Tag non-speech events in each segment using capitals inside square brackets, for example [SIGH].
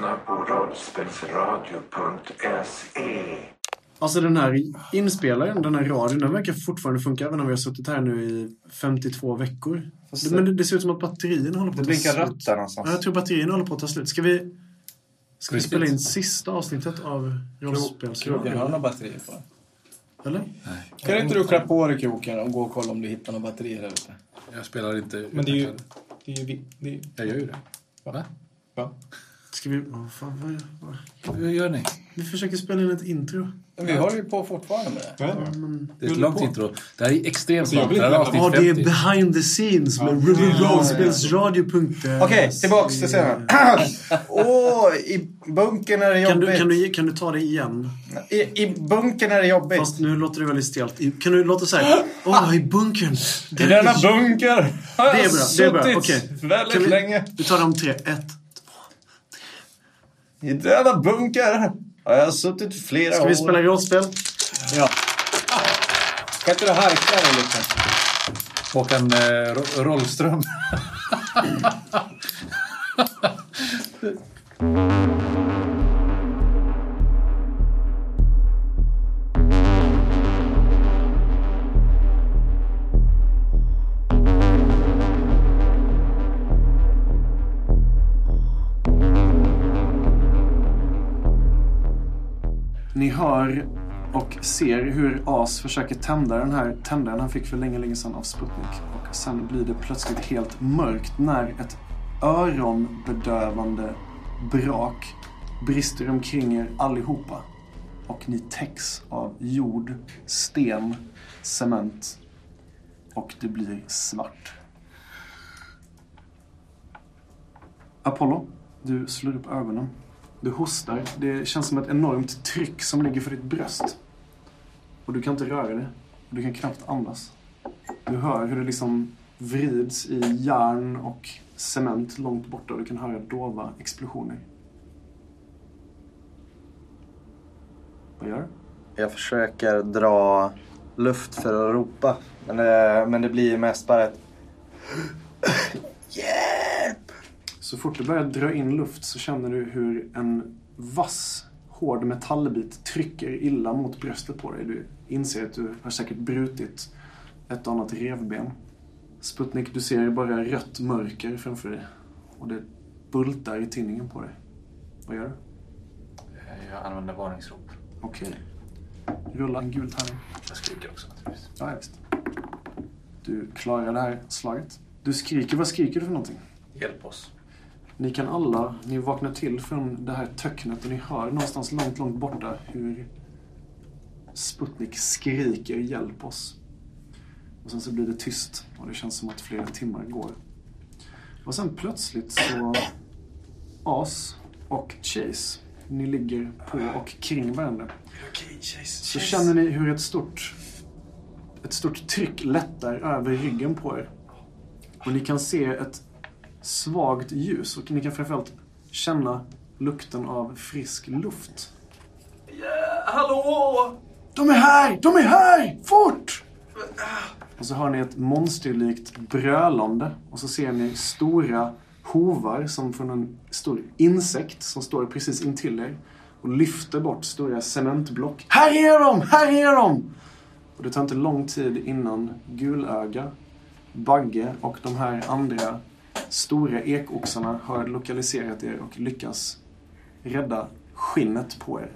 lyssnar på rollspelsradio.se. Alltså den här inspelaren, den här radion, den verkar fortfarande funka även om vi har suttit här nu i 52 veckor. Fast Men det, det ser ut som att batterierna håller på Det att ta blinkar slut. rött där någonstans. Ja, jag tror batterierna håller på att ta slut. Ska vi, ska vi spela in sista avsnittet av Kroken har rollspelsradion? några batterier på. Eller? Kan inte du klä på dig kroken och gå och kolla om du hittar några batterier där ute? Jag spelar inte Men det är ju... Det är ju... vi- Det är, ju- Jag gör ju det. Va? va? Ska vi... Vad fan, vad, vad? Hur gör ni? Vi försöker spela in ett intro. Men vi håller ju på fortfarande med det. Ja, men... Det är ett långt på. intro. Det här är extremt Alltså, långt. Det här är inte- avsnitt Ja, det är 50. behind the scenes med rollspelsradio.se. Okej, tillbaks till scenen. [CLEARS THROAT] Åh, i bunkern är det Kan du, jobbigt. kan, du, kan du ta det igen? I, I bunkern är det jobbigt. Fast nu låter det väldigt stelt. I- Kan du låta så här? Åh, i bunkern. I denna är- bunker har jag Det är bra, det är bra. suttit Okej. väldigt vi- länge. Vi tar de tre. Ett. I denna bunker har jag suttit flera Ska år. vi spela rollspel? Ja. Kan inte du harkla dig lite? Håkan eh, Ro- Rollström. [LAUGHS] Ni hör och ser hur As försöker tända den här tändaren han fick för länge, länge sedan av Sputnik. Och sen blir det plötsligt helt mörkt när ett öronbedövande brak brister omkring er allihopa. Och ni täcks av jord, sten, cement och det blir svart. Apollo, du slår upp ögonen. Du hostar. Det känns som ett enormt tryck som ligger för ditt bröst. Och du kan inte röra dig. Och du kan knappt andas. Du hör hur det liksom vrids i järn och cement långt borta och du kan höra dova explosioner. Vad gör du? Jag försöker dra luft för att ropa. Men det, men det blir mest bara ett... [GASPS] Hjälp! Så fort du börjar dra in luft så känner du hur en vass, hård metallbit trycker illa mot bröstet på dig. Du inser att du har säkert brutit ett och annat revben. Sputnik, du ser bara rött mörker framför dig. Och det bultar i tinningen på dig. Vad gör du? Jag använder varningsrop. Okej. Rulla en gul tärning. Jag skriker också naturligtvis. Ja, visst. Du klarar det här slaget. Du skriker. Vad skriker du för någonting? Hjälp oss. Ni kan alla, ni vaknar till från det här töcknet och ni hör någonstans långt, långt borta hur Sputnik skriker hjälp oss. Och sen så blir det tyst och det känns som att flera timmar går. Och sen plötsligt så As och Chase, ni ligger på och kring varandra. Så känner ni hur ett stort, ett stort tryck lättar över ryggen på er. Och ni kan se ett svagt ljus och ni kan framförallt känna lukten av frisk luft. Hallå! De är här! De är här! Fort! Och så hör ni ett monsterlikt brölande och så ser ni stora hovar som från en stor insekt som står precis intill er och lyfter bort stora cementblock. Här är de! Här är de! Och det tar inte lång tid innan Gulöga, Bagge och de här andra stora ekoxarna har lokaliserat er och lyckas rädda skinnet på er.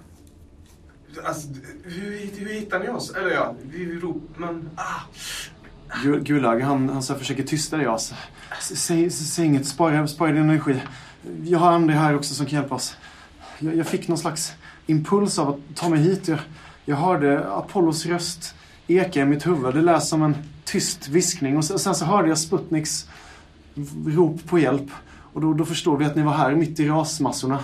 Alltså, hur, hur hittar ni oss? Eller ja, vi rop, men... Ah. Gu- Gulöga, han, han så försöker tysta dig. Alltså. Säg, säg inget, spara, spara din energi. Jag har andra här också som kan hjälpa oss. Jag, jag fick någon slags impuls av att ta mig hit. Jag, jag hörde Apollos röst eka i mitt huvud. Det lät som en tyst viskning. Och sen, sen så hörde jag Sputniks rop på hjälp. Och då, då förstår vi att ni var här mitt i rasmassorna.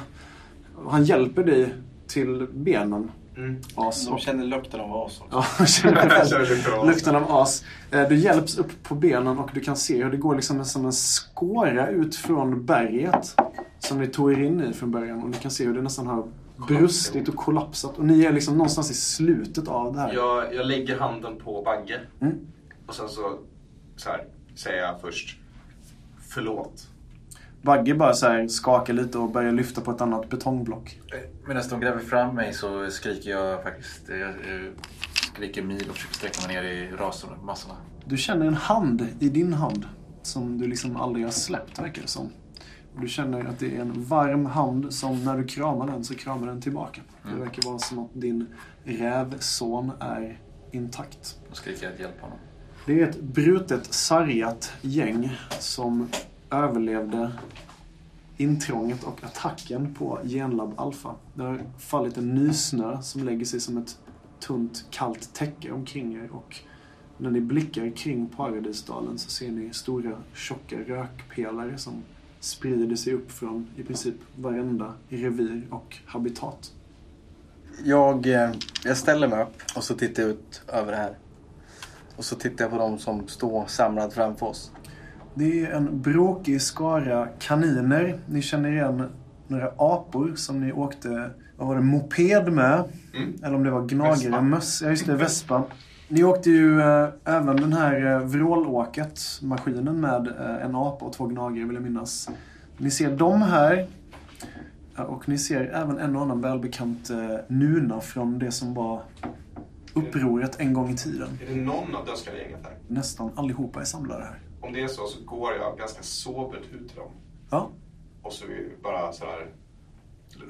Och Han hjälper dig till benen. Mm. As. De känner lukten av as också. Ja, jag känner [LAUGHS] Jag känner lukten av as. lukten av as. Eh, Du hjälps upp på benen och du kan se hur det går liksom som en skåra ut från berget. Som ni tog er in i från början. Och ni kan se hur det nästan har brustit och kollapsat. Och ni är liksom någonstans i slutet av det här. Jag, jag lägger handen på Bagge. Mm. Och sen så, så här, säger jag först förlåt. Bagge bara så här skakar lite och börjar lyfta på ett annat betongblock. Medan de gräver fram mig så skriker jag faktiskt. Jag, jag skriker mil och försöker sträcka mig ner i rasermassorna. Du känner en hand i din hand som du liksom aldrig har släppt verkar det som. Och du känner att det är en varm hand som när du kramar den så kramar den tillbaka. Det verkar vara som att din rävson är intakt. Då skriker jag att hjälpa honom. Det är ett brutet, sargat gäng som överlevde intrånget och attacken på Genlab Alpha. Det har fallit en nysnö som lägger sig som ett tunt, kallt täcke omkring er och när ni blickar kring Paradisdalen så ser ni stora, tjocka rökpelare som sprider sig upp från i princip varenda revir och habitat. Jag, eh, jag ställer mig upp och så tittar jag ut över det här. Och så tittar jag på de som står samlade framför oss. Det är en bråkig skara kaniner. Ni känner igen några apor som ni åkte, vad var det, moped med? Mm. Eller om det var gnagare, möss. Ja, just det, vespa. Ni åkte ju eh, även den här eh, vrålåket, maskinen med eh, en apa och två gnagare vill jag minnas. Ni ser dem här. Och ni ser även en och annan välbekant eh, nuna från det som var upproret en gång i tiden. Är det någon av dödskallegänget här? Nästan allihopa är samlade här. Om det är så så går jag ganska sobert ut till dem. Ja, Och så bara så här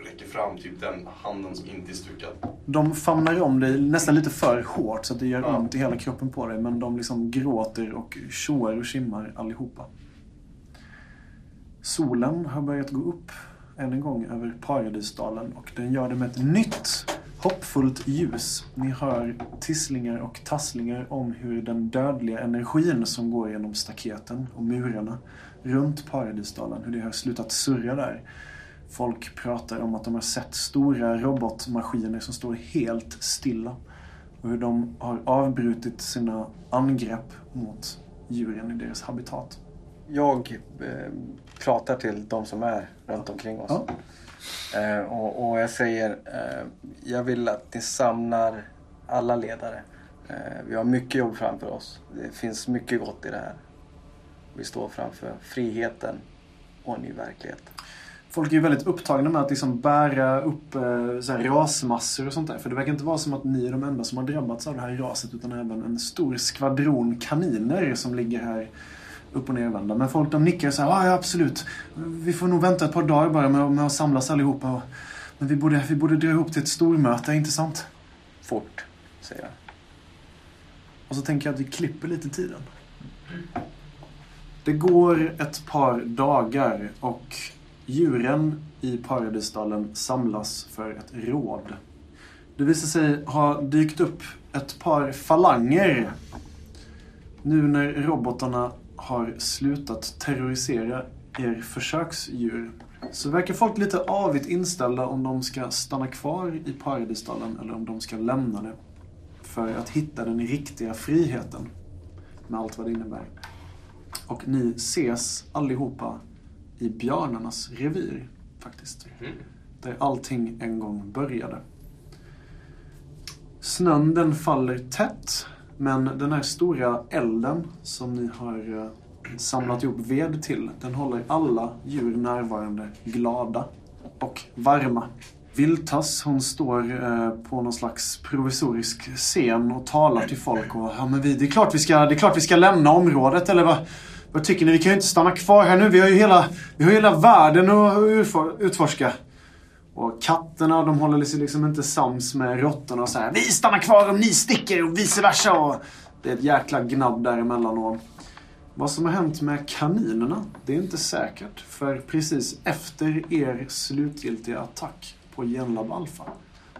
räcker fram typ den handen som inte är stukad. De famnar om dig nästan lite för hårt så att det gör Ja. ont i hela kroppen på dig. Men de liksom gråter och tjoar och simmar allihopa. Solen har börjat gå upp än en gång över Paradisdalen och den gör det med ett nytt hoppfullt ljus. Ni hör tisslingar och tasslingar om hur den dödliga energin som går genom staketen och murarna runt Paradisdalen, hur det har slutat surra där. Folk pratar om att de har sett stora robotmaskiner som står helt stilla. Och hur de har avbrutit sina angrepp mot djuren i deras habitat. Jag eh, pratar till de som är runt omkring oss. Ja. Eh, och, och jag säger, eh, jag vill att ni samlar alla ledare. Eh, vi har mycket jobb framför oss. Det finns mycket gott i det här. Vi står framför friheten och en ny verklighet. Folk är ju väldigt upptagna med att liksom bära upp eh, så här, rasmassor och sånt där. För det verkar inte vara som att ni är de enda som har drabbats av det här raset utan även en stor skvadron kaniner som ligger här upp och nervända. Men folk de nickar så här, "Ja, ja absolut. Vi får nog vänta ett par dagar bara med, med att samlas allihopa. Och, men vi borde, vi borde dra ihop till ett stormöte, inte sant? Fort, säger jag. Och så tänker jag att vi klipper lite tiden. Det går ett par dagar och djuren i Paradisdalen samlas för ett råd. Det visar sig ha dykt upp ett par falanger nu när robotarna har slutat terrorisera er försöksdjur. Så verkar folk lite avigt inställda om de ska stanna kvar i Paradisdalen eller om de ska lämna det för att hitta den riktiga friheten. Med allt vad det innebär. Och ni ses allihopa i björnarnas revir, faktiskt. Där allting en gång började. Snön den faller tätt, men den här stora elden som ni har eh, samlat ihop ved till, den håller alla djur närvarande glada och varma. Viltas, hon står eh, på någon slags provisorisk scen och talar till folk. Och, ja, men vi, det, är klart vi ska, det är klart vi ska lämna området, eller vad, vad tycker ni? Vi kan ju inte stanna kvar här nu. Vi har ju hela, vi har hela världen att utforska. Och katterna, de håller sig liksom inte sams med råttorna och säger Vi stannar kvar om ni sticker och vice versa. Och det är ett jäkla gnabb däremellan. Och vad som har hänt med kaninerna, det är inte säkert. För precis efter er slutgiltiga attack på Genlab Alpha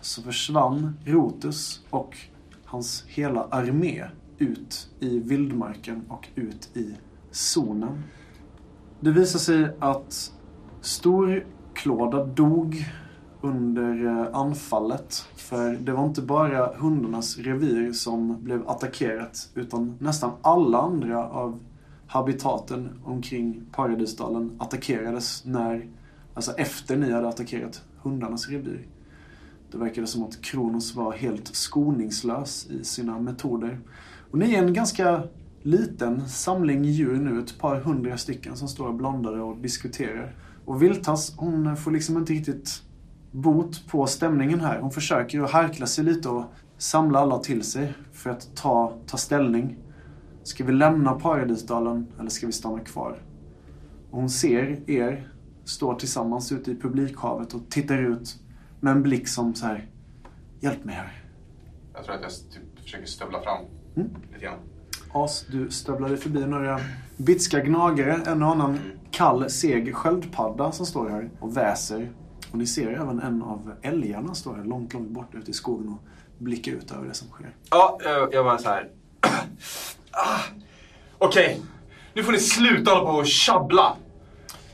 så försvann Rotus och hans hela armé ut i vildmarken och ut i zonen. Det visar sig att stor Klåda dog under eh, anfallet. För det var inte bara hundarnas revir som blev attackerat utan nästan alla andra av habitaten omkring Paradisdalen attackerades när, alltså efter ni hade attackerat hundarnas revir. Det verkade som att Kronos var helt skoningslös i sina metoder. Och ni är en ganska liten samling djur nu, ett par hundra stycken som står blandade och diskuterar. Och Viltas, hon får liksom inte riktigt bot på stämningen här. Hon försöker att harkla sig lite och samla alla till sig för att ta, ta ställning. Ska vi lämna Paradisdalen eller ska vi stanna kvar? Och hon ser er stå tillsammans ute i publikhavet och tittar ut med en blick som så här, hjälp mig här. Jag tror att jag typ försöker stövla fram Mm. lite grann. As, du stövlade förbi några bitska gnagare, en och annan kall, seg sköldpadda som står här och väser. Och ni ser även en av älgarna står här långt, långt bort ute i skogen och blickar ut över det som sker. Ja, jag, var så här. [CLEARS THROAT] ah, Okej, nu får ni sluta hålla på och tjabbla.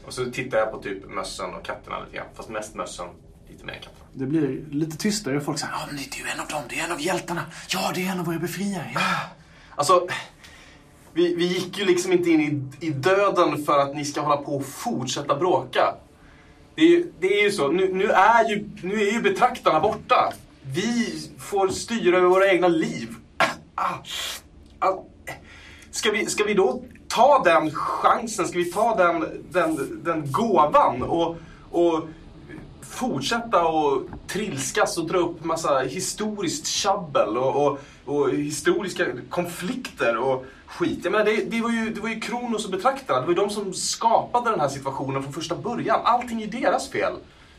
Och så tittar jag på typ mössen och katterna lite grann. Fast mest mössen, lite mer katterna. Det blir lite tystare och folk säger ja, men det är ju en av dem, det är en av hjältarna. Ja, det är en av våra befriare. Ja. Alltså, vi, vi gick ju liksom inte in i, i döden för att ni ska hålla på och fortsätta bråka. Det är ju, det är ju så, nu, nu, är ju, nu är ju betraktarna borta. Vi får styra över våra egna liv. Ah, ah. Ska, vi, ska vi då ta den chansen, ska vi ta den, den, den gåvan och, och fortsätta och trilskas och dra upp massa historiskt tjabbel och, och, och historiska konflikter och skit. Jag menar, det, det, var ju, det var ju Kronos och betraktarna, det var ju de som skapade den här situationen från första början. Allting är deras fel.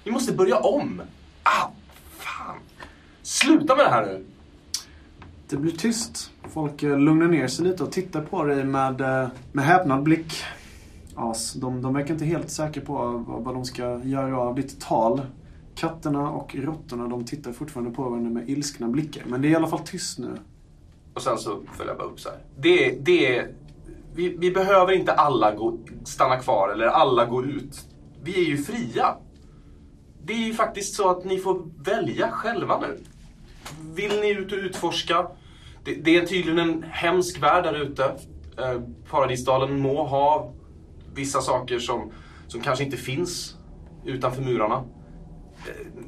Vi måste börja om. Ah, fan. Sluta med det här nu. Det blir tyst. Folk eh, lugnar ner sig lite och tittar på dig med, eh, med häpnad blick. As, de, de verkar inte helt säkra på vad, vad de ska göra av ditt tal. Katterna och råttorna de tittar fortfarande på varandra med ilskna blickar. Men det är i alla fall tyst nu. Och sen så följer jag bara upp så här. Det, det, vi, vi behöver inte alla gå, stanna kvar eller alla gå ut. Vi är ju fria. Det är ju faktiskt så att ni får välja själva nu. Vill ni ut och utforska? Det, det är tydligen en hemsk värld där ute. Eh, Paradisdalen må ha vissa saker som, som kanske inte finns utanför murarna.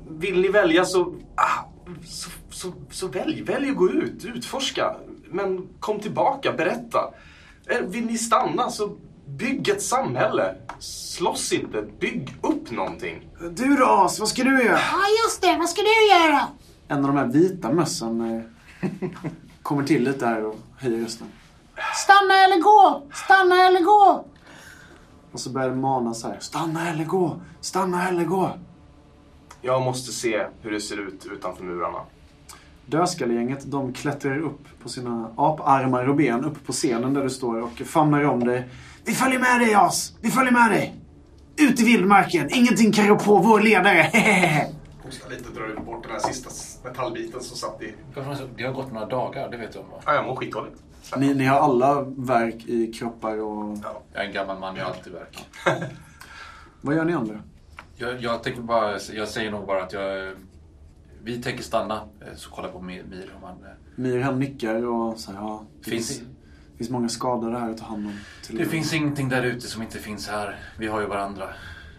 Vill ni välja så, ah, så, så, så välj, välj att gå ut, utforska. Men kom tillbaka, berätta. Eh, Vill ni stanna så bygg ett samhälle. Slåss inte, bygg upp någonting. Du då As, vad ska du göra? Ja, just det. Vad ska du göra? En av de här vita mössen eh, [LAUGHS] kommer till lite här och höjer rösten. Stanna eller gå! Stanna eller gå! Och så börjar det mana så här. Stanna eller gå! Stanna eller gå! Jag måste se hur det ser ut utanför murarna. Dödskallegänget de klättrar upp på sina aparmar och ben upp på scenen där du står och famnar om dig. Vi följer med dig As! Vi följer med dig! Ut i vildmarken! Ingenting kan rå på vår ledare! [LAUGHS] Hostar lite ut bort den här sista metallbiten som satt i... Det har gått några dagar, det vet du om va? Ja, jag mår skitdåligt. ni, ni har alla verk i kroppar och... Jag är en gammal man, jag har alltid verk. Vad gör ni andra? Jag, jag tänker bara, jag säger nog bara att jag... Vi tänker stanna, eh, så kolla på Mir Mir om han... eh, Mir han nickar och säger ja. Det Finns finns, det- finns många skadade här att ta hand om. Till Det finns ingenting där ute som inte finns här. Vi har ju varandra.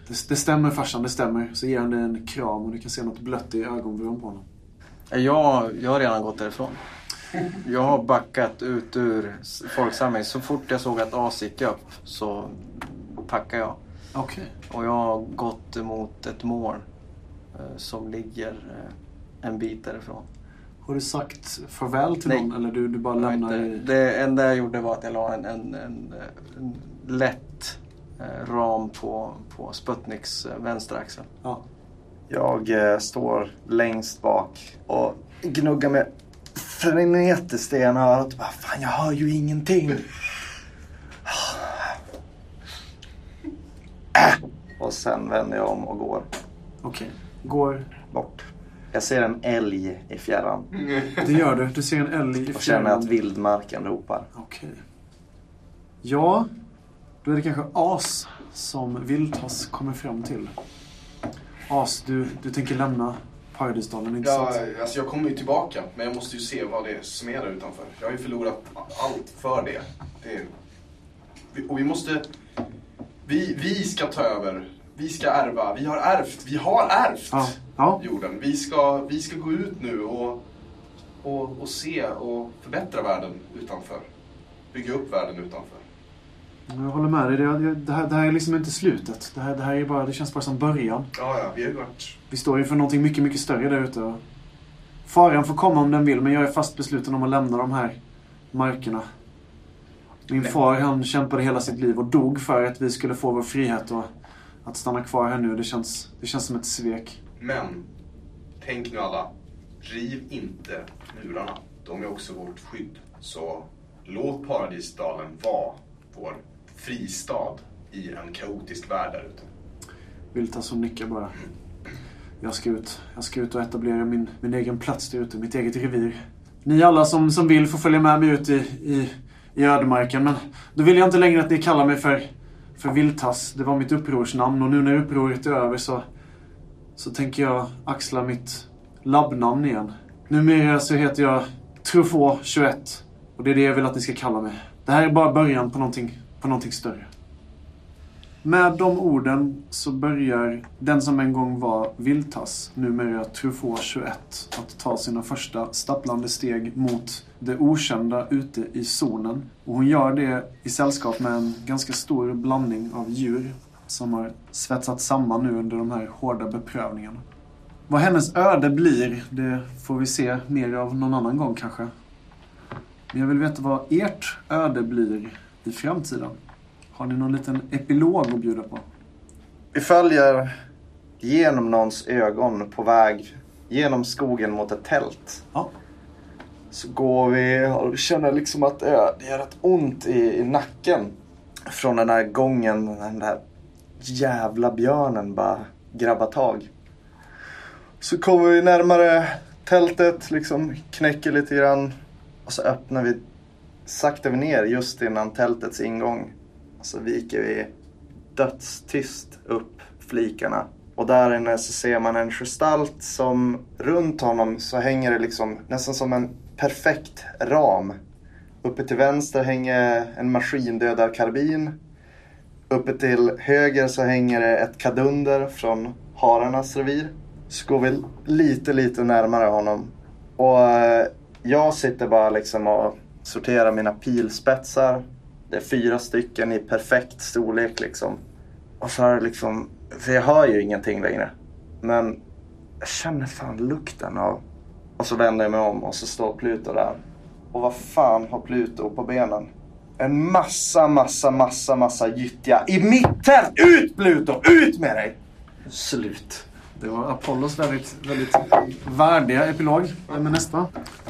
det, det stämmer farsan, det stämmer. Så ger han dig en kram och du kan se något blött i ögonvrån på honom. Jag, jag har redan gått därifrån. Jag har backat ut ur folksamlingen. Så fort jag såg att As gick upp så packade jag. Okej. Och jag har gått mot ett mål eh, som ligger eh, en bit därifrån. Har du sagt farväl till Nej. någon eller du, du bara lämnar inte- i... Det enda jag gjorde var att jag la en, en, en, en lätt eh, ram på, på Sputniks eh, vänstra axel. Ja. Jag eh, står längst bak och gnuggar med frenetiskt örat och bara Fan jag hör ju ingenting. [LAUGHS] Äh. Och sen vänder jag om och går Okej. Går... bort. Jag ser en älg i fjärran [LAUGHS] Det gör du. Du ser en älg i och känner att fjärran. vildmarken ropar. Okej. Ja, då är det kanske As som Viltas kommer fram till. As, du, du tänker lämna Paradisdalen, inte Ja, sant? alltså jag kommer ju tillbaka, men jag måste ju se vad det är som är där utanför. Jag har ju förlorat allt för det. det är... Och vi måste... Vi, vi ska ta över. Vi ska ärva. Vi har ärvt. Vi har ärvt Ja. ja. jorden. Vi ska, vi ska gå ut nu och, och, och se och förbättra världen utanför. bygga upp världen utanför. Jag håller med dig. Det, det, här, det här är liksom inte slutet. Det här, det här är bara, det känns bara som början. Ja, ja, vi har varit... Vi står inför någonting mycket, mycket större där ute. Faran får komma om den vill, men jag är fast besluten om att lämna de här markerna. Min far han kämpade hela sitt liv och dog för att vi skulle få vår frihet och att stanna kvar här nu, det känns, det känns som ett svek. Men, tänk nu alla. Riv inte murarna. De är också vårt skydd. Så låt Paradisdalen vara vår fristad i en kaotisk värld där ute. Vilta som nickar bara. Jag ska ut. Jag ska ut och etablera min, min egen plats där ute, mitt eget revir. Ni alla som, som vill får följa med mig ut i, i, i ödemarken, men då vill jag inte längre att ni kallar mig för, för Viltas. Det var mitt upprorsnamn och nu när upproret är över så, så tänker jag axla mitt labbnamn igen. Numera så heter jag Truffaut21 och det är det jag vill att ni ska kalla mig. Det här är bara början på någonting, på någonting större. Med de orden så börjar den som en gång var Viltas, numera Truffaut 21, att ta sina första stapplande steg mot det okända ute i zonen. Och hon gör det i sällskap med en ganska stor blandning av djur som har svetsats samman nu under de här hårda beprövningarna. Vad hennes öde blir, det får vi se mer av någon annan gång kanske. Men jag vill veta vad ert öde blir i framtiden. Har ni någon liten epilog att bjuda på? Vi följer genom någons ögon på väg genom skogen mot ett tält. Ja. Så går vi och känner liksom att det gör rätt ont i, i nacken. Från den här gången den där jävla björnen bara grabbar tag. Så kommer vi närmare tältet, liksom knäcker lite grann. Och så öppnar vi, saktar vi ner just innan tältets ingång. Så viker vi dödstyst upp flikarna. Och där inne så ser man en gestalt som runt honom så hänger det liksom nästan som en perfekt ram. Uppe till vänster hänger en maskindödarkarbin. Uppe till höger så hänger det ett kadunder från hararnas revir. Så går vi lite, lite närmare honom. Och eh, jag sitter bara liksom och sorterar mina pilspetsar. Det är fyra stycken i perfekt storlek liksom. Och så har liksom, för jag hör ju ingenting längre. Men jag känner fan lukten av... Och så vänder jag mig om och så står Pluto där. Och vad fan har Pluto på benen? En massa, massa, massa, massa gyttja i mitt tält! Ut Pluto! Ut med dig! Slut. Det var Apollos väldigt, väldigt värdiga epilog. Vem är nästa?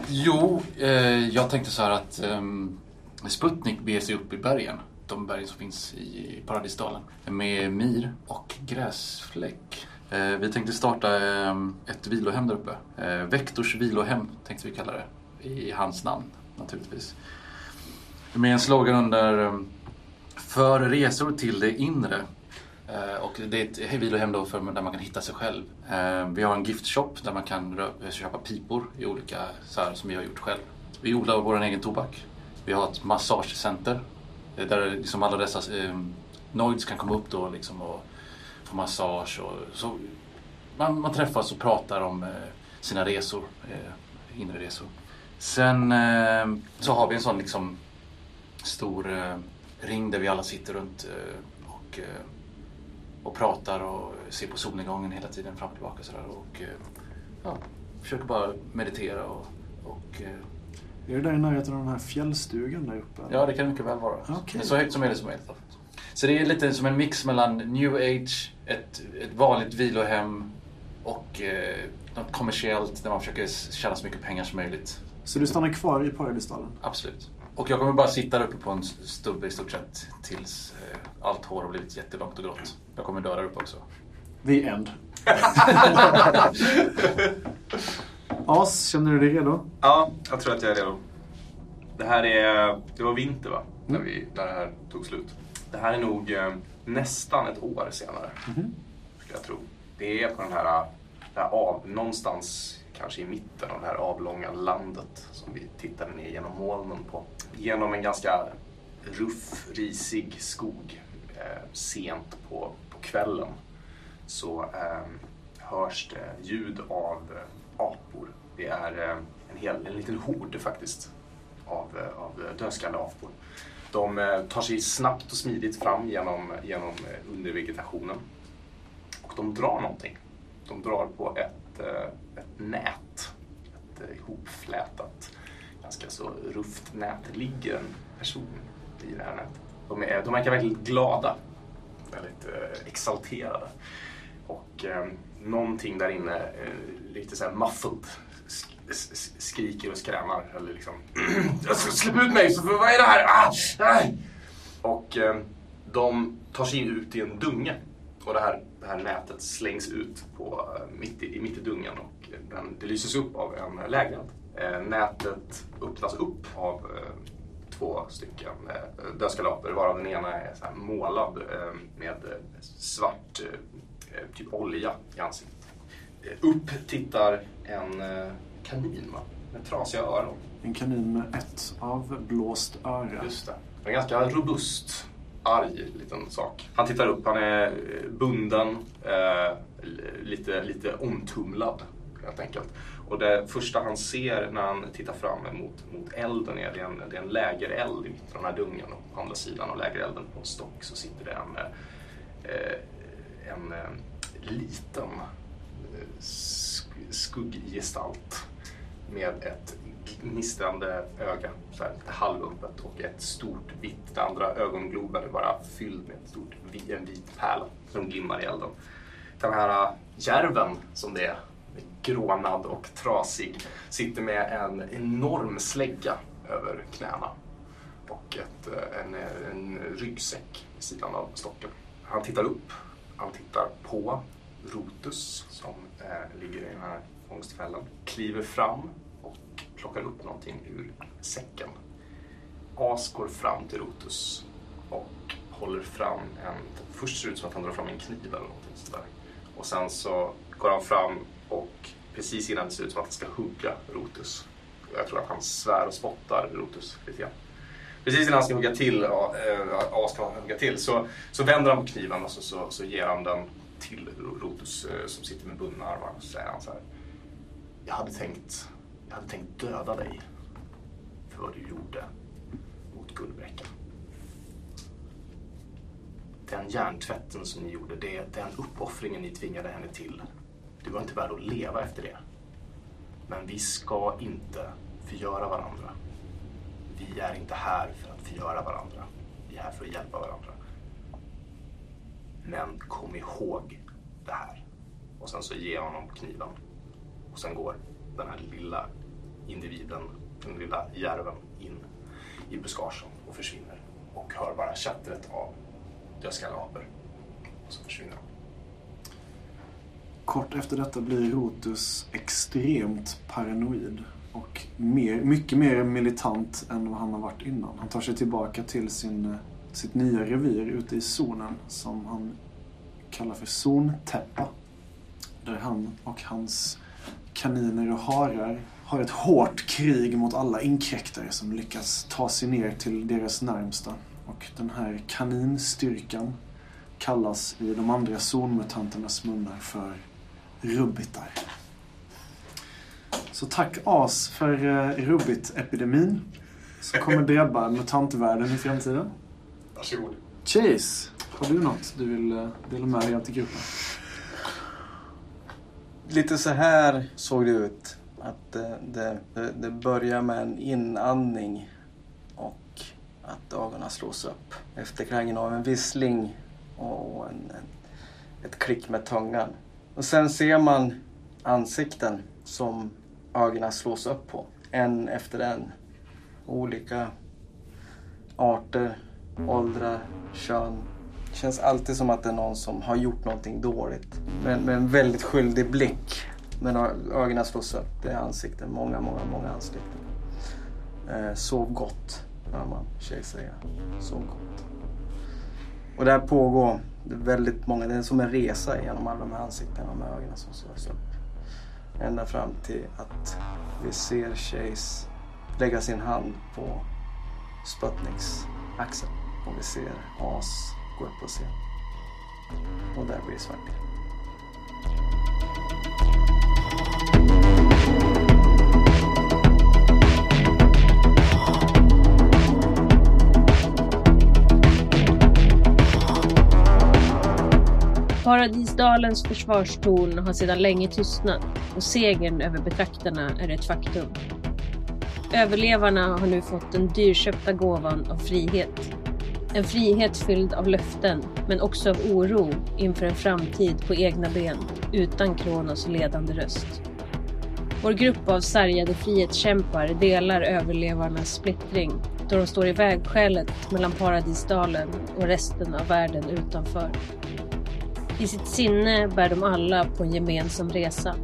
Jo, eh, jag tänkte så här att ehm, Sputnik beger sig upp i bergen. De bergen som finns i Paradisdalen. Med mir och gräsfläck. Eh, vi tänkte starta eh, ett vilohem där uppe. Eh, Vektors vilohem tänkte vi kalla det. I hans namn naturligtvis. Med en slogan under För resor till det inre. Och det är ett vilohem då för där man kan hitta sig själv. Vi har en giftshop där man kan köpa pipor i olika, så här, som vi har gjort själv. Vi odlar vår egen tobak. Vi har ett massagecenter eh, där liksom alla dessa eh, noids kan komma upp då liksom och få massage. Och, så man, man träffas och pratar om eh, sina resor, eh, inre resor. Sen eh, så har vi en sån liksom stor eh, ring där vi alla sitter runt eh, och eh, och pratar och ser på solnedgången hela tiden fram och tillbaka sådär och eh, ja, försöker bara meditera och, och eh, är det där i närheten av den här fjällstugan där uppe? ja det kan mycket väl vara. Okej. Men så högt som möjligt som möjligt. Så det är lite som en mix mellan new age, ett, ett vanligt vilohem och eh, något kommersiellt där man försöker tjäna så mycket pengar som möjligt. Så du stannar kvar i Paradisdalen? Absolut. Och jag kommer bara sitta där uppe på en stubbe i stort sett tills eh, allt hår har blivit jättelångt och grått. Jag kommer dö där uppe också. The end. [LAUGHS] As, känner du dig redo? Ja, jag tror att jag är redo. Det här är... Det var vinter va? När, vi, när det här tog slut. Det här är nog eh, nästan ett år senare. Skulle jag tro. Det är på den här, det här av, någonstans kanske i mitten av det här avlånga landet som vi tittade ner genom molnen på. Genom en ganska ruff, risig skog eh, sent på, på kvällen så eh, hörs det ljud av eh, apor. Det är eh, en, hel, en liten hord faktiskt av, eh, av eh, dödskalle-apor. De tar sig snabbt och smidigt fram genom, genom undervegetationen. Och de drar någonting. De drar på ett, ett nät. Ett ihopflätat, ganska så rufft nät. Det ligger en person i det här nätet. De, är, de verkar väldigt glada. Väldigt exalterade. Och ehm, någonting där inne, eh, lite så här muffled, skriker och skrämar. Eller liksom, [CLEARS THROAT] släpp ut mig! Så, vad är det här? Ah, ah! Och eh, de tar sig ut i en dunge. Och det här, det här nätet slängs ut på, eh, mitt, i, mitt i dungen och den, det lyses upp av en lägenhet. Eh, nätet öppnas upp av eh, två stycken eh, varav den ena är så här målad eh, med eh, svart typ olja i ansiktet. Eh, upp tittar en eh, kanin va? med trasiga öron. En kanin med ett avblåst öra. Just det. En ganska robust, arg liten sak. Han tittar upp, han är eh, bunden, eh, lite, lite omtumlad helt enkelt. Och det första han ser när han tittar fram mot, mot elden är, det är en, det är en lägereld i mitten av den här dungen och på andra sidan av lägerelden på en stock så sitter det en, eh, en eh, liten eh, skugggestalt med ett gnistrande öga, så här, lite halvöppet och ett stort vitt, det andra ögongloben är bara fylld med ett stort, en vit pärla som glimmar i elden. Den här eh, järven som det är, grånad och trasig, sitter med en enorm slägga över knäna och ett, en, en ryggsäck vid sidan av stocken. Han tittar upp, han tittar på Rotus som eh, ligger i den här fångstfällan, kliver fram och plockar upp någonting ur säcken. As går fram till Rotus och håller fram en... Först ser det ut som att han drar fram en kniv eller någonting sådär. Och sen så går han fram och precis innan det ser ut som att han ska hugga Rotus. Jag tror att han svär och spottar Rotus lite grann. Precis innan han ska hugga till, äh, As ska hugga till så, så vänder han på kniven och så, så, så ger han den till Rotus äh, eh, som sitter med bundna armar. Och så säger han så här. Jag hade tänkt, jag hade tänkt döda dig för vad du gjorde mot Gullbräcka. Den hjärntvätten som ni gjorde, det, den uppoffringen ni tvingade henne till. Du var inte värd att leva efter det. Men vi ska inte förgöra varandra. Vi är inte här för att förgöra varandra. Vi är här för att hjälpa varandra. Men kom ihåg det här. Och sen så ger jag honom kniven. Och sen går den här lilla individen, den lilla järven in i buskagen och försvinner. Och hör bara tjattret av dödskalleapor. Och så försvinner de. Kort efter detta blir Rotus extremt paranoid och mer, mycket mer militant än vad han har varit innan. Han tar sig tillbaka till sin, eh, sitt nya revir ute i zonen som han kallar för zontäppa. Där han och hans kaniner och harar har ett hårt krig mot alla inkräktare som lyckas ta sig ner till deras närmsta. Och den här kaninstyrkan kallas i de andra zonmutanternas munnar för rubbitar. Så tack As för uh, rubbit-epidemin som kommer drabba mutantvärlden i framtiden. Varsågod. Chase, har du något du vill uh, dela med dig av till gruppen? Lite så här såg det ut. Att det, det, det, det börjar med en inandning och att ögonen slås upp. Efterklangen av en vissling och en, en, ett klick med tungan. Och sen ser man ansikten som ögonen slås upp på. En efter en. Olika arter, åldrar, kön. Det känns alltid som att det är någon som har gjort någonting dåligt. Med, med en väldigt skyldig blick. Men ögonen slås upp. Det är ansikten. Många, många, många ansikten. Eh, sov gott, hör man tjejer säga. Sov gott. Och det här pågår det är väldigt många. Det är som en resa genom alla de här ansiktena med ögonen som slås upp. Ända fram till att vi ser Chase lägga sin hand på Sputniks axel. Och vi ser As gå upp på scen. Och där blir det svart. Paradisdalens försvarstorn har sedan länge tystnat och segern över betraktarna är ett faktum. Överlevarna har nu fått den dyrköpta gåvan av frihet. En frihet fylld av löften, men också av oro inför en framtid på egna ben, utan Kronos ledande röst. Vår grupp av sargade frihetskämpar delar överlevarnas splittring då de står i vägskälet mellan Paradisdalen och resten av världen utanför. I sitt sinne bär de alla på en gemensam resa.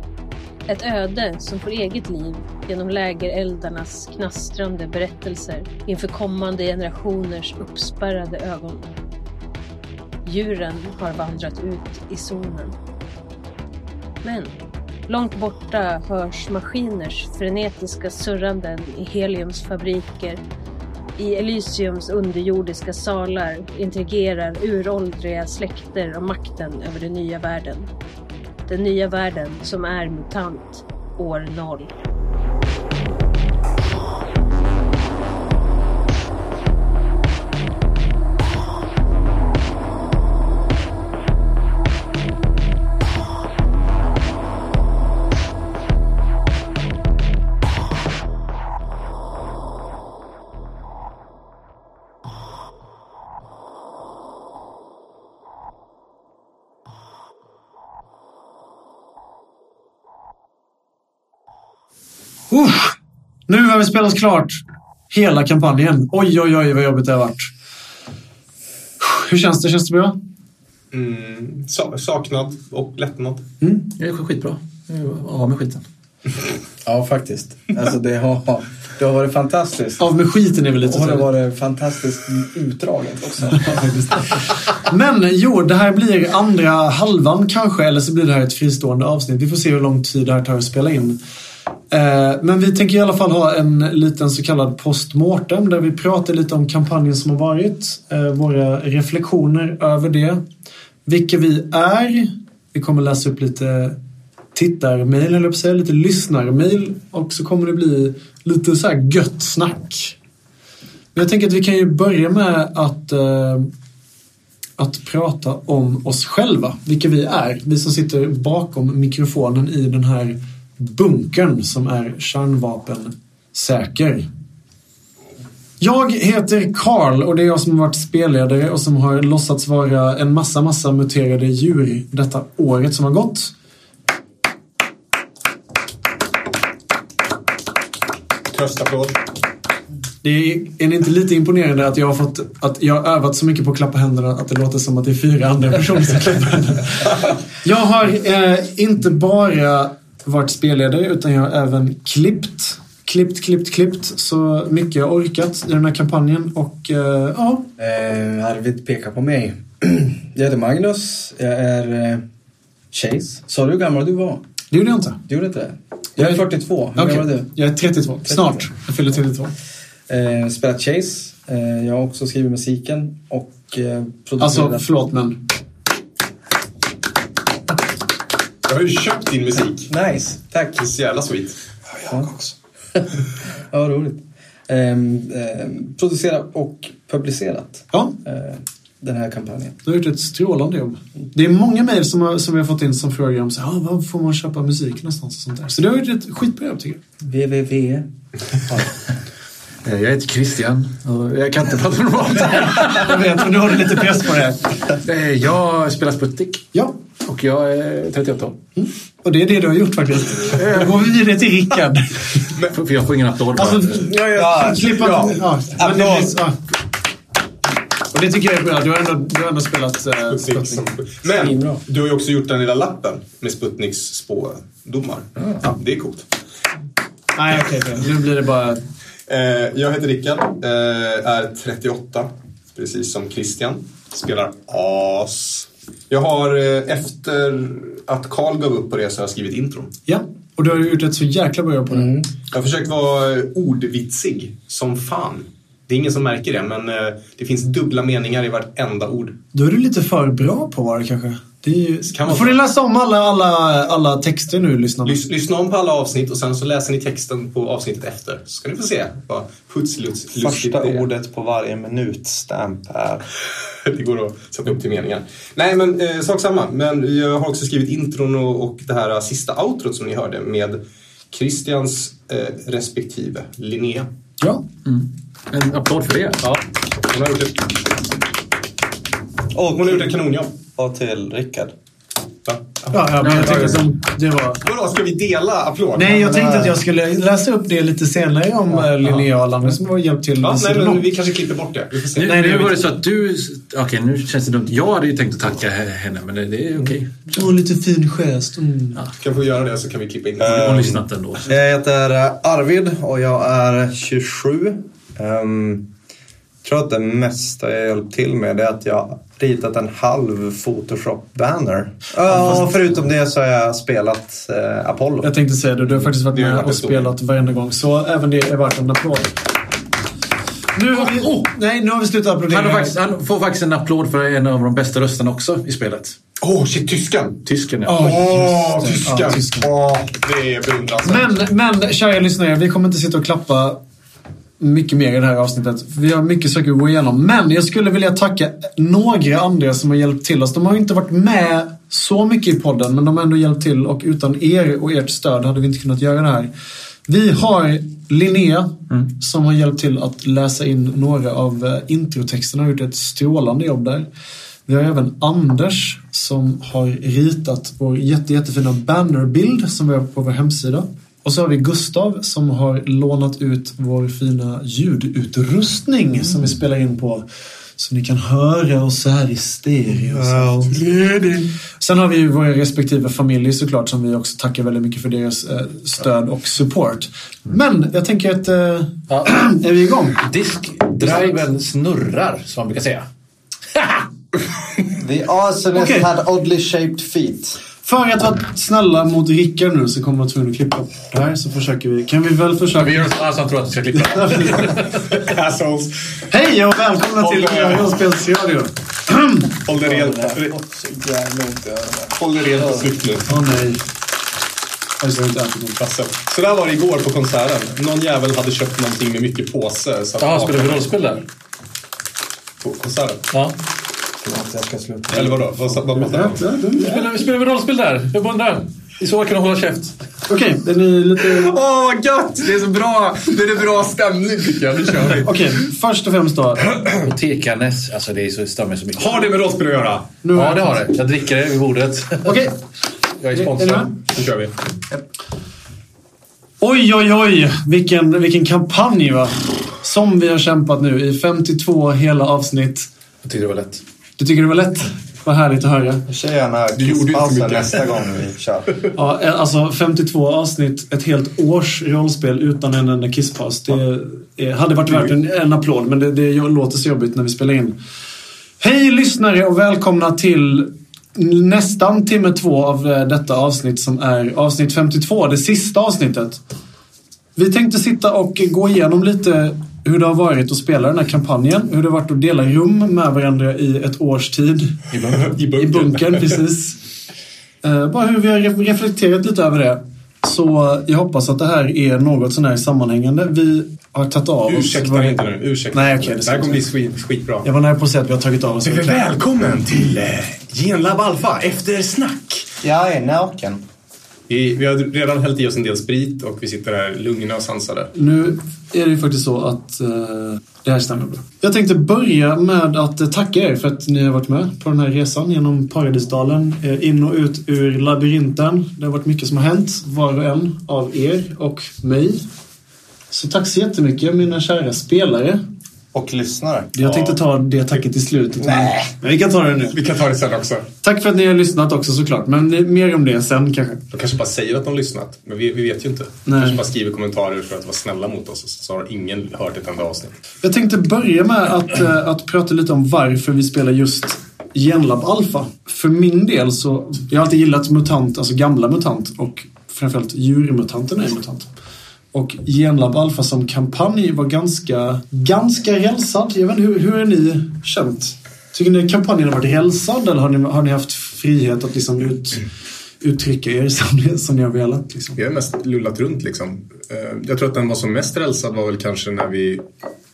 Ett öde som får eget liv genom lägereldarnas knastrande berättelser inför kommande generationers uppspärrade ögon. Djuren har vandrat ut i zonen. Men långt borta hörs maskiners frenetiska surranden i Heliums fabriker. I Elysiums underjordiska salar intrigerar uråldriga släkter om makten över den nya världen. Den nya världen som är mutant, år noll. Usch! Nu har vi spelat klart hela kampanjen. Oj, oj, oj vad jobbigt det har varit. Hur känns det? Känns det bra? Mm, sa- saknad och lättnad. Mm. Det är skitbra. Av med skiten. Ja, faktiskt. Alltså det har, det har varit fantastiskt. Av med skiten är väl lite Och det har varit fantastiskt utdraget också. [LAUGHS] Men jo, det här blir andra halvan kanske, eller så blir det här ett fristående avsnitt. Vi får se hur lång tid det här tar att spela in. Eh, men vi tänker i alla fall ha en liten så kallad postmortem där vi pratar lite om kampanjen som har varit, eh, våra reflektioner över det, vilka vi är. Vi kommer läsa upp lite tittarmail, eller på säga, lite lyssnarmail och så kommer det bli lite så här gött snack. Men jag tänker att vi kan ju börja med att eh, att prata om oss själva, vilka vi är. Vi som sitter bakom mikrofonen i den här bunkern som är kärnvapensäker. Jag heter Karl och det är jag som har varit spelledare och som har låtsats vara en massa, massa muterade djur detta året som har gått. Tröstapplåd. Det är, är det inte lite imponerande att jag har fått att jag har övat så mycket på att klappa händerna att det låter som att det är fyra andra personer som klappar händerna. [LAUGHS] Jag har eh, inte bara varit spelledare utan jag har även klippt. Klippt, klippt, klippt så mycket jag orkat i den här kampanjen och eh, ja, Eh, Arvid pekar på mig. [CLEARS THROAT] Jag heter Magnus. Jag är eh, Chase. Sa du hur gammal du var? det gjorde jag inte. Du gjorde inte det? Jag är 42. Hur Okej, gammal är du? Jag är 32. Snart. Jag fyller 32. Eh, spelat Chase. Jag har också skrivit musiken och producerat. Alltså, förlåt men. Jag har ju köpt din musik. Nice, tack. Det är så jävla sweet. Jag också. [LAUGHS] ja, roligt. Ehm, ehm, producerat och publicerat Ja, eh, den här kampanjen. du har gjort ett strålande jobb. Det är många mejl som, har- som vi har fått in som frågar om så, ah, var får man köpa musik någonstans och sånt där. Så du har gjort ett skitbra jobb tycker jag. www. [LAUGHS] Eh, Jag heter Christian och jag kan inte prata normalt. Jag vet, men nu har du lite press på det. Eh, Jag spelar Sputnik Ja, och jag är 38 år. och det är det du har gjort faktiskt. Då går vi vidare till Rickard. För jag får ingen applåd. Alltså, Ja, klippa... Ja. ja. Ja, det Applåd. ja. Och det tycker jag är bra. Du har ändå, du har ändå spelat uh, Sputnik. Sputnik. Men du har ju också gjort den lilla lappen med Sputniks spådomar. Ja, det är coolt. Nej, okej. okej. Nu blir det bara... Eh, jag heter Rickard, eh, är 38, precis som Christian. Spelar as. Jag har eh, efter att Karl gav upp på det så har jag skrivit intron. Ja, och du har gjort ett så jäkla bra jobb på det. Jag har försökt vara ordvitsig som fan. Det är ingen som märker det, men eh, det finns dubbla meningar i vartenda ord. Då är du lite för bra på att vara det kanske. Det ju... Kan Då vara får ni läsa om alla, alla, alla texter nu, lyssnarna. Lys, lyssna om på alla avsnitt och sen så läser ni texten på avsnittet efter. Så ska ni få se vad putslustigt Första det är. ordet på varje minutstamp är... [LAUGHS] Det går att sätta upp till meningar. Nej, men eh, sak samma. Men jag har också skrivit intron och, och det här sista outrot som ni hörde med Christians eh, respektive Linnea. Ja. En applåd för det. Ja, hon har gjort ett, Och, hon har gjort ett kanonjobb. och till Rickard. Va? Ja, ja, men jag tänkte som det var... Vadå, ska vi dela applåd? Nej, jag tänkte att jag skulle läsa upp det lite senare om ja, Linnea och alla andra som har hjälpt till Ja, nej, men vi kanske klipper bort det. Vi får se. Nu, Nej, det nu är var det så att du... Okej, nu känns det dumt. Jag hade ju tänkt att tacka henne, men det, är okej. Åh, lite fin gest. Mm. Kan få göra det så kan vi klippa in det. Jag har lyssnat ändå. Jag heter eh, Arvid och jag är 27. Um, tror att det mesta jag hjälpt till med är att jag har ritat en halv Photoshop-banner. Ja, förutom det så har jag spelat eh, Apollo. Jag tänkte säga det, du har faktiskt varit med och spelat varenda gång. Så även det är värt en applåd. Nu har vi, Oh! nej, nu har vi slutat applådera. Han, har faktiskt, han får faktiskt en applåd för en av de bästa rösterna också i spelet. Åh, oh, shit, tyskan! Tysken, ja. Åh, det. tyskan! Ja, tyskan. Åh, det är beundransvärt. Men, men kära lyssnare, vi kommer inte sitta och klappa mycket mer i det här avsnittet. Vi har mycket saker att gå igenom. Men jag skulle vilja tacka några andra som har hjälpt till oss. De har inte varit med så mycket i podden, men de har ändå hjälpt till och utan er och ert stöd hade vi inte kunnat göra det här. Vi har Linnea som har hjälpt till att läsa in några av eh, introtexterna och gjort ett strålande jobb där. Vi har även Anders som har ritat vår jätte, jättefina bannerbild som vi har på vår hemsida. Och så har vi Gustav som har lånat ut vår fina ljudutrustning som vi spelar in på. Så ni kan höra oss här i stereo. Sen har vi ju våra respektive familjer såklart som vi också tackar väldigt mycket för deras eh, stöd och support. Men jag tänker att... Eh, Ja. [CLEARS THROAT] är vi igång? Diskdriven snurrar, som man brukar säga. [LAUGHS] The arsonist Okej. had oddly shaped feet. För att vara snälla mot Rickard nu så kommer jag tvungen att klippa bort det här. Så försöker vi... Kan vi väl försöka... Vi gör så att han tror att vi ska klippa. [LAUGHS] Assholes. Hej och välkomna till Håll, eh, Rollspelsradio. [CLEARS THROAT] Håll det rent. I öronen. Håll det rent och snyggt nu. Åh nej. Jag har inte ätit. Basse. Så där var det igår på konserten. Någon jävel hade köpt någonting med mycket påse. Jaha, spelar vi rollspel där? På konserten. Ja. Förlåt, jag ska sluta. Eller vadå? Vad, vad pratar om? Vi spelar vi rollspel där? Jag bara undrar. I så kan du hålla käft. Okej, är ni lite... Åh, vad gött! Det är så bra. Det är bra stämning tycker jag. Nu kör vi. Okej, först och främst då. Och alltså det är så, stör mig så mycket. Har det med rollspel att göra? Nu Ja, det har det. Jag dricker det vid bordet. Okej. [LAUGHS] Jag är sponsrad. med? Nu kör vi. Oj, oj, oj. Vilken, vilken kampanj va. Som vi har kämpat nu i 52 hela avsnitt. Jag tyckte det var lätt. Du tycker det var lätt? Vad härligt att höra. Jag kör gärna Du gjorde inte kisspausen nästa gång vi kör. Ja, eh, alltså 52 avsnitt, ett helt års rollspel utan en enda kisspaus. Det eh, hade varit värt en, en applåd, men det, det låter så jobbigt när vi spelar in. Hej lyssnare och välkomna till nästan timme två av eh, detta avsnitt som är avsnitt 52, det sista avsnittet. Vi tänkte sitta och gå igenom lite hur det har varit att spela den här kampanjen. Hur det har varit att dela rum med varandra i ett års tid. I bunkern. I bunkern, precis. Eh, bara hur vi har ref- reflekterat lite över det. Så jag hoppas att det här är något sån här sammanhängande. Vi har tagit av oss... Ursäkta inte nu. Ursäkta. Nej, okej, det det här kommer jag bli skit, skitbra. Jag var nära på att säga att vi har tagit av oss... Välkommen till eh, Genlab Alpha efter snack. Jag är naken. Vi, vi har redan hällt i oss en del sprit och vi sitter här lugna och sansade. Nu är det ju faktiskt så att eh, det här stämmer bra. Jag tänkte börja med att eh, tacka er för att ni har varit med på den här resan genom Paradisdalen. Eh, in och ut ur labyrinten. Det har varit mycket som har hänt, var och en av er och mig. Så tack så jättemycket mina kära spelare. Och lyssnare. Jag tänkte ta det tacket i slutet. Nej. Men vi kan ta det nu. Vi kan ta det sen också. Tack för att ni har lyssnat också såklart. Men mer om det sen kanske. De kanske bara säger att de har lyssnat, men vi, vi vet ju inte. De Nej. kanske bara skriver kommentarer för att vara snälla mot oss, så har ingen hört ett enda avsnitt. Jag tänkte börja med att, eh, att prata lite om varför vi spelar just Genlab Alpha. För min del så, jag har alltid gillat MUTANT, alltså gamla MUTANT och framförallt djurmutanterna i MUTANT. Och Genlab Alpha som kampanj var ganska, ganska rälsad. Jag vet inte, hur, hur har ni känt? Tycker ni kampanjen har varit rälsad eller har ni, har ni haft frihet att liksom ut, uttrycka er som, ni- som ni har velat. Liksom. Vi har mest lullat runt liksom. Eh, Jag tror att den var som mest rälsad var väl kanske när vi,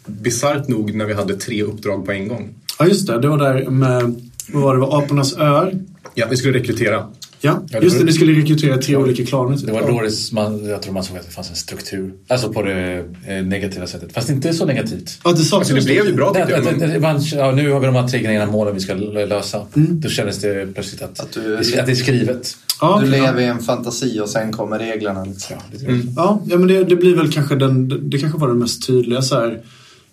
bisarrt nog, när vi hade tre uppdrag på en gång. Ja, just det. Det var där med, vad var det, var Apornas öar. Ja, vi skulle rekrytera. Ja, Ja, det just det. Ni skulle rekrytera tre olika klaner. typ. Det var då det, man, jag tror man såg att det fanns en struktur. Alltså på det eh, negativa sättet. Fast inte så negativt. Ja, det saknas Alltså det blev ju bra tyckte jag. Men, man, ja, nu har vi de här tre grejerna målen vi ska lösa. Mm. Då kändes det plötsligt att, Att du- att det är skrivet. Ja, Du lever i en fantasi och sen kommer reglerna. Liksom. Ja, lite Mm. Ja, ja men det, det blir väl kanske den, det kanske var det mest tydliga så här.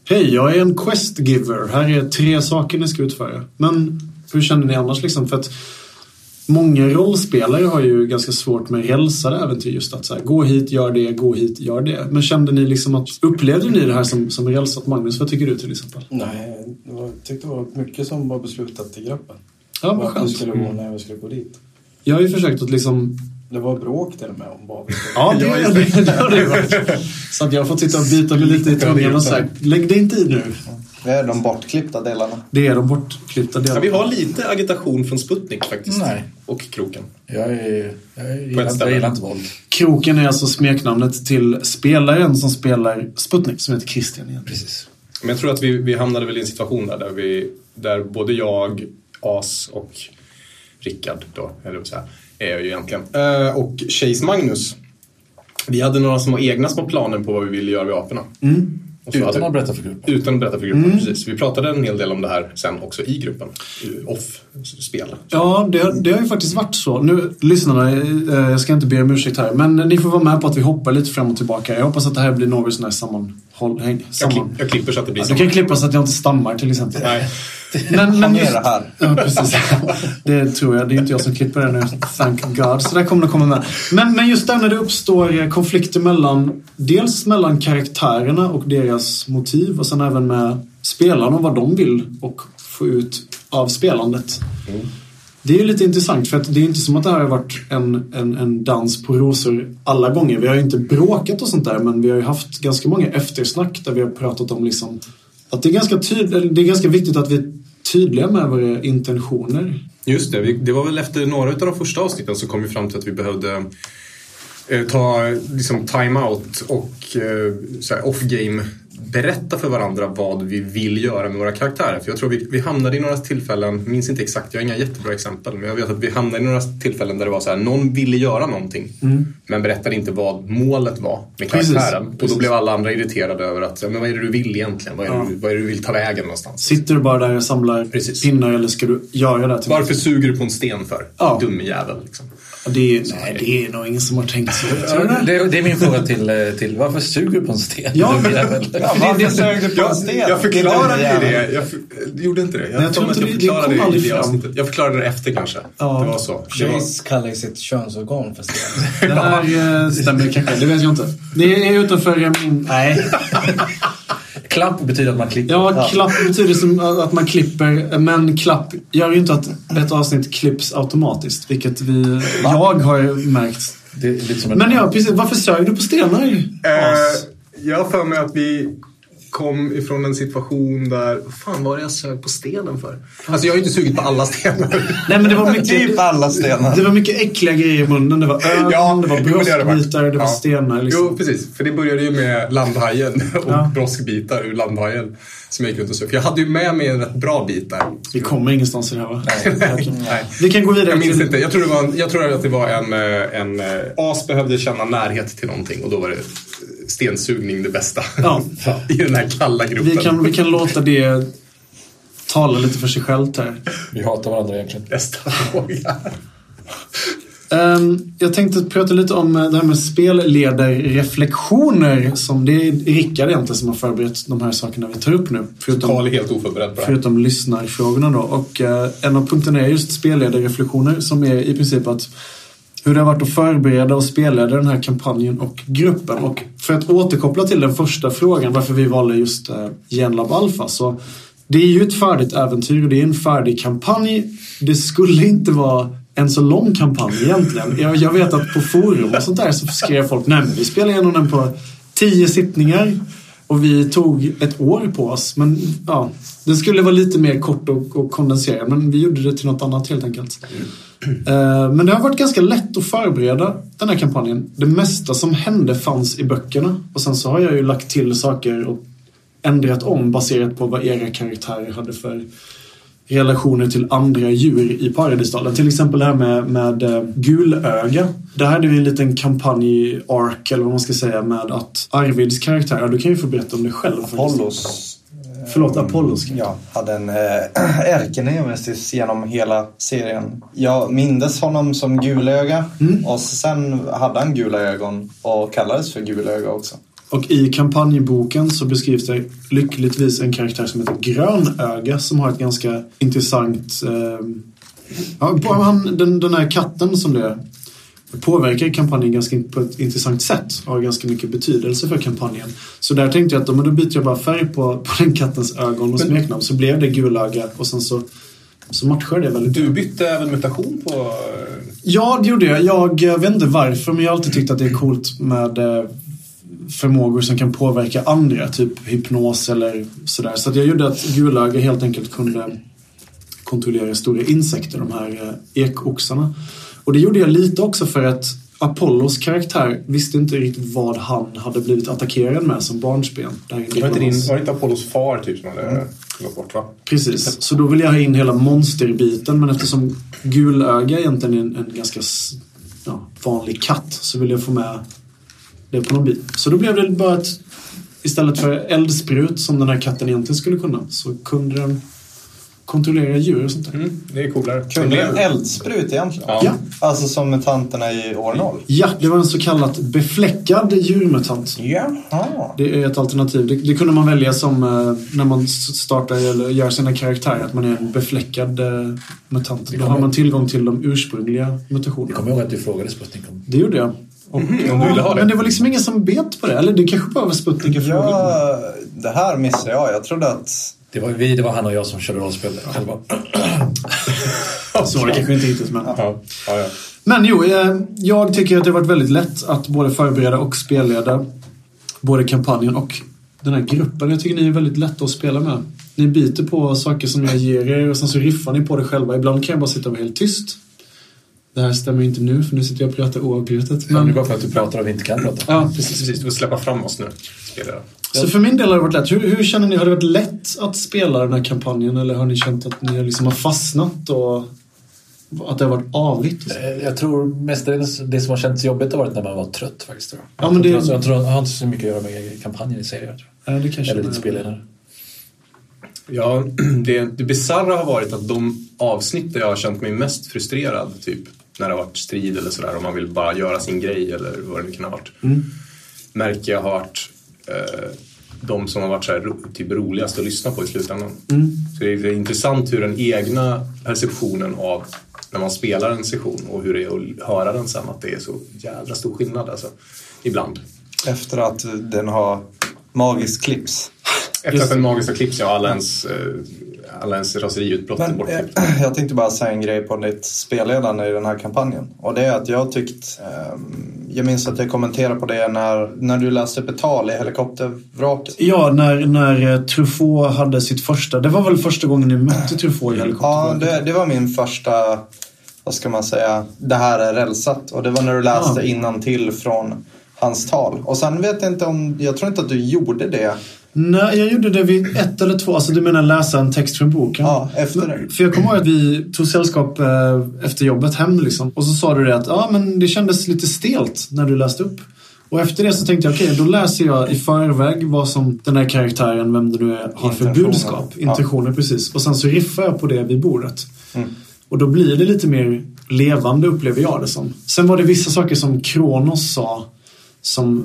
Hej, jag är en quest giver. Här är tre saker ni ska utföra. Men hur känner ni annars liksom? För att många rollspelare har ju ganska svårt med rälsade äventyr. Just att så här, gå hit, gör det, gå hit, gör det. Men kände ni liksom att, upplevde ni det här som, som rälsat? Magnus, vad tycker du till exempel? Nej, det jag tyckte det var mycket som var beslutat i gruppen. Ja, vad Vart vi skönt. skulle gå när vi skulle gå dit. Jag har ju försökt att liksom Det var bråk till och med om vad vi Ja, det, [LAUGHS] det, [LAUGHS] det har det varit. Så att jag har fått sitta och bita mig lite i tungan och säga lägg dig inte i nu. Det är de bortklippta delarna. Det är de bortklippta ja, delarna. vi har lite agitation från Sputnik faktiskt. Nej. Och Kroken. Jag, är, jag, gillar, jag gillar inte våld. Kroken är alltså smeknamnet till spelaren som spelar Sputnik, som heter Christian igen. Precis. Men jag tror att vi, vi hamnade väl i en situation där, där, vi, där både jag, As och Rickard då, eller vad säga, är jag ju egentligen. Eh, och Chase Magnus. Vi hade några små egna små planer på vad vi ville göra vid aporna. Så Utan hade- att berätta för gruppen. Utan att berätta för gruppen, precis. Vi pratade en hel del om det här sen också i gruppen. Off-spel. Ja, det, har- det har ju faktiskt varit så. Nu, lyssnarna, eh, jag ska inte be om ursäkt här, men ni får vara med på att vi hoppar lite fram och tillbaka. Jag hoppas att det här blir något sån här sammanhåll... Jag, samman. klipp, jag klipper så att det blir Ja, du kan klippa så att jag inte stammar till exempel. Nej. Men, men just, här. Ja, precis. Det tror jag. Det är inte jag som klipper det nu. Thank God. Så där kommer det komma med. Men, men just där när det uppstår eh, konflikter mellan dels mellan karaktärerna och deras motiv och sen även med spelarna och vad de vill och få ut av spelandet. Det är ju lite intressant för att det är inte som att det här har varit en, en, en dans på rosor alla gånger. Vi har ju inte bråkat och sånt där men vi har ju haft ganska många eftersnack där vi har pratat om liksom att det är ganska, tyd- det är ganska viktigt att vi är tydliga med våra intentioner. Just det, det var väl efter några av de första avsnitten så kom vi fram till att vi behövde eh, ta liksom, time-out och eh, så off-game berätta för varandra vad vi vill göra med våra karaktärer. För jag tror vi, vi hamnade i några tillfällen, minns inte exakt, jag har inga jättebra exempel, men jag vet att vi hamnade i några tillfällen där det var så här, någon ville göra någonting men berättade inte vad målet var med Precis, karaktären. Och då precis. blev alla andra irriterade över att, men vad är det du vill egentligen? Vad är, Ja. du- vad är det du vill ta vägen någonstans? Sitter du bara där och samlar Precis. pinnar eller ska du göra det? Varför suger du på en sten för? Ja. Dum jävel. Liksom. Det är, nej, det är nog ingen som har tänkt så. [LAUGHS] Det? Det, det är min fråga till, eh, till varför suger du på en sten? Ja, [LAUGHS] men- jävel. Varför [LAUGHS] sög du på en sten? Jag förklarade ju det. Jag för, gjorde inte det. Jag, Nej, jag tror inte det- jag det förklarade det, aldrig i det avsnittet. Jag förklarade det efter kanske. Ja. Det var så. Det var, Chase kallar ju sitt könsorgan för sten. Det här eh, stämmer kanske. Det vet jag inte. Det är utanför eh, min... Nej. Klapp betyder att man klipper. Ja, klapp betyder som att man klipper. Men klapp gör ju inte att ett avsnitt klipps automatiskt. Vilket vi, jag har märkt. Det är lite som en... Men ja, precis. Varför sög du på stenar? eh, jag har för mig att vi kom ifrån en situation där... Vad fan var det jag sög på stenen för? Alltså jag har ju inte sugit på alla stenar. Nej, men det var mycket... [LAUGHS] Typ alla stenar. Det var mycket äckliga grejer i munnen. Det var ögon, [LAUGHS] Ja, det var men det var Ja. stenar. Liksom. Jo, precis. För det började ju med landhajen [LAUGHS] och Ja. broskbitar ur landhajen. Som jag gick runt och sög. Jag hade ju med mig en rätt bra bit där. Vi kommer ingenstans i det här va? Nej. Vi kan gå vidare Jag minns till... inte. Jag tror, det var en, jag tror att det var en, eh, en... eh, As behövde känna närhet till någonting och då var det stensugning det bästa. Ja. [LAUGHS] I den här kalla gruppen. Vi kan, vi kan låta det tala lite för sig självt här. Vi hatar varandra egentligen. Nästa fråga. Ehm, jag tänkte prata lite om eh, det här med spelledarreflektioner. Som det är Rickard egentligen som har förberett de här sakerna vi tar upp nu. Förutom, Karl är helt oförberedd på det förutom lyssnarfrågorna då. Och eh, en av punkterna är just spelledarreflektioner som är i princip att hur det har varit att förbereda och spelleda den här kampanjen och gruppen. Och för att återkoppla till den första frågan varför vi valde just eh, Genlab Alpha så det är ju ett färdigt äventyr och det är en färdig kampanj. Det skulle inte vara en så lång kampanj egentligen. Jag, jag vet att på forum och sånt där så skrev folk nej men vi spelar igenom den på tio sittningar. Och vi tog ett år på oss. Men ja, den skulle vara lite mer kort och, och kondenserad. Men vi gjorde det till något annat helt enkelt. Mm. Eh, men det har varit ganska lätt att förbereda den här kampanjen. Det mesta som hände fanns i böckerna. Och sen så har jag ju lagt till saker och ändrat om baserat på vad era karaktärer hade för relationer till andra djur i Paradisdalen. Till exempel det här med, med eh, gulöga. Där hade vi en liten kampanj-ark, eller vad man ska säga, med att Arvids karaktär, ja, du kan ju få berätta om det själv. Apollos. Förlåt, Apollos. Ja, hade en [CLEARS THROAT] äh, ärkenemesis genom hela serien. Jag mindes honom som Gulöga och sen hade han gula ögon och kallades för Gulöga också. Och i kampanjboken så beskrivs det lyckligtvis en karaktär som heter Grönöga som har ett ganska intressant... Eh, ja, han, den, den här katten som det påverkar kampanjen ganska på ett intressant sätt och har ganska mycket betydelse för kampanjen. Så där tänkte jag att men då byter jag bara färg på, på den kattens ögon och smeknamn så blev det Gulöga och sen så, så matchar det väldigt Du bytte även mutation på... Ja, det gjorde jag. Jag eh, vet inte varför, men jag har alltid tyckt att det är coolt med eh, förmågor som kan påverka andra, typ hypnos eller sådär. Så att jag gjorde att Gulöga helt enkelt kunde kontrollera stora insekter, de här eh, ekoxarna. Och det gjorde jag lite också för att Apollos karaktär visste inte riktigt vad han hade blivit attackerad med som barnsben. Det Var inte, din, var inte Apollos far typ som hade gått bort va? Precis, så då vill jag ha in hela monsterbiten men eftersom gulöga egentligen är en, en ganska ja, vanlig katt så vill jag få med det på någon bit. Så då blev det bara ett, istället för eldsprut som den här katten egentligen skulle kunna så kunde den kontrollera djur och sånt där. Mm, det är coolare. Kunde en eldsprut egentligen? Ja. Alltså som mutanterna i år 0? Ja, det var en så kallat befläckad djurmutant. Jaha. Det är ett alternativ. Det, det kunde man välja som eh, när man startar eller gör sina karaktärer, att man är en befläckad eh, mutant. Då har man tillgång till de ursprungliga mutationerna. Jag kommer ihåg att du frågade Sputnik om Det gjorde jag. Och, om du ville ha det. Men det var liksom ingen som bet på det. Eller det kanske bara var Sputnik jag frågade. Ja, det här missade jag. Jag trodde att... Det var vi, det var han och jag som körde rollspel. [CLEARS THROAT] Så var det kanske inte riktigt. Men, Ja, ja, ja. men jo, eh, jag tycker att det har varit väldigt lätt att både förbereda och spelleda både kampanjen och den här gruppen. Jag tycker ni är väldigt lätta att spela med. Ni biter på saker som jag ger er och sen så riffar ni på det själva. Ibland kan jag bara sitta och vara helt tyst. Det här stämmer inte nu för nu sitter jag och pratar oavbrutet. Men... Det är bara för att du pratar och vi inte kan prata. ja, Precis, precis. Du får släppa fram oss nu. Spelare. Så för min del har det varit lätt. Hur, hur känner ni? Har det varit lätt att spela den här kampanjen eller har ni känt att ni liksom har fastnat och att det har varit avigt? Eh, Jag tror mestadels det som har känts jobbigt har varit när man var trött faktiskt. Tror jag. Ja, men det- jag, tror, jag tror det har inte så mycket att göra med kampanjen i sig. Jag tror. Ja, det kanske Eller är- ditt spelledare. Ja, [CLEARS THROAT] det, det bisarra har varit att de avsnitt där jag har känt mig mest frustrerad, typ när det har varit strid eller sådär, om man vill bara göra sin grej eller vad det nu kan ha varit, märker jag har varit eh, de som har varit så här, typ roligast att lyssna på i slutändan. Så det är, det är intressant hur den egna perceptionen av när man spelar en session och hur det är att höra den sen, att det är så jävla stor skillnad alltså. Ibland. Efter att den har magisk clips. Efter att den magiska klipps, ja, alla ens, eh, alla ens raseriutbrott är bortklippt. eh, [CLEARS THROAT] jag tänkte bara säga en grej på ditt spelledande i den här kampanjen. Och det är att jag tyckt, ehm, jag minns att jag kommenterade på det när, när du läste upp ett tal i helikoptervraket. Ja, när, när eh, Truffaut hade sitt första... Det var väl första gången ni mötte Truffaut i Ja, helikoptern? det, det var min första, vad ska man säga, det här är rälsat. Och det var när du läste Ja. innan till från hans tal. Och sen vet jag inte om, jag tror inte att du gjorde det. Nej, jag gjorde det vid ett eller två. Alltså du menar läsa en text från boken? Ja, efter det. För jag kommer ihåg att vi tog sällskap eh, efter jobbet hem liksom. Och så sa du det att ja, men det kändes lite stelt när du läste upp. Och efter det så tänkte jag okej, då läser jag i förväg vad som den här karaktären, vem det nu är, har för Intentioner. budskap. Ja. Intentioner, precis. Och sen så riffar jag på det vid bordet. Mm. Och då blir det lite mer levande upplever jag det som. Sen var det vissa saker som Kronos sa som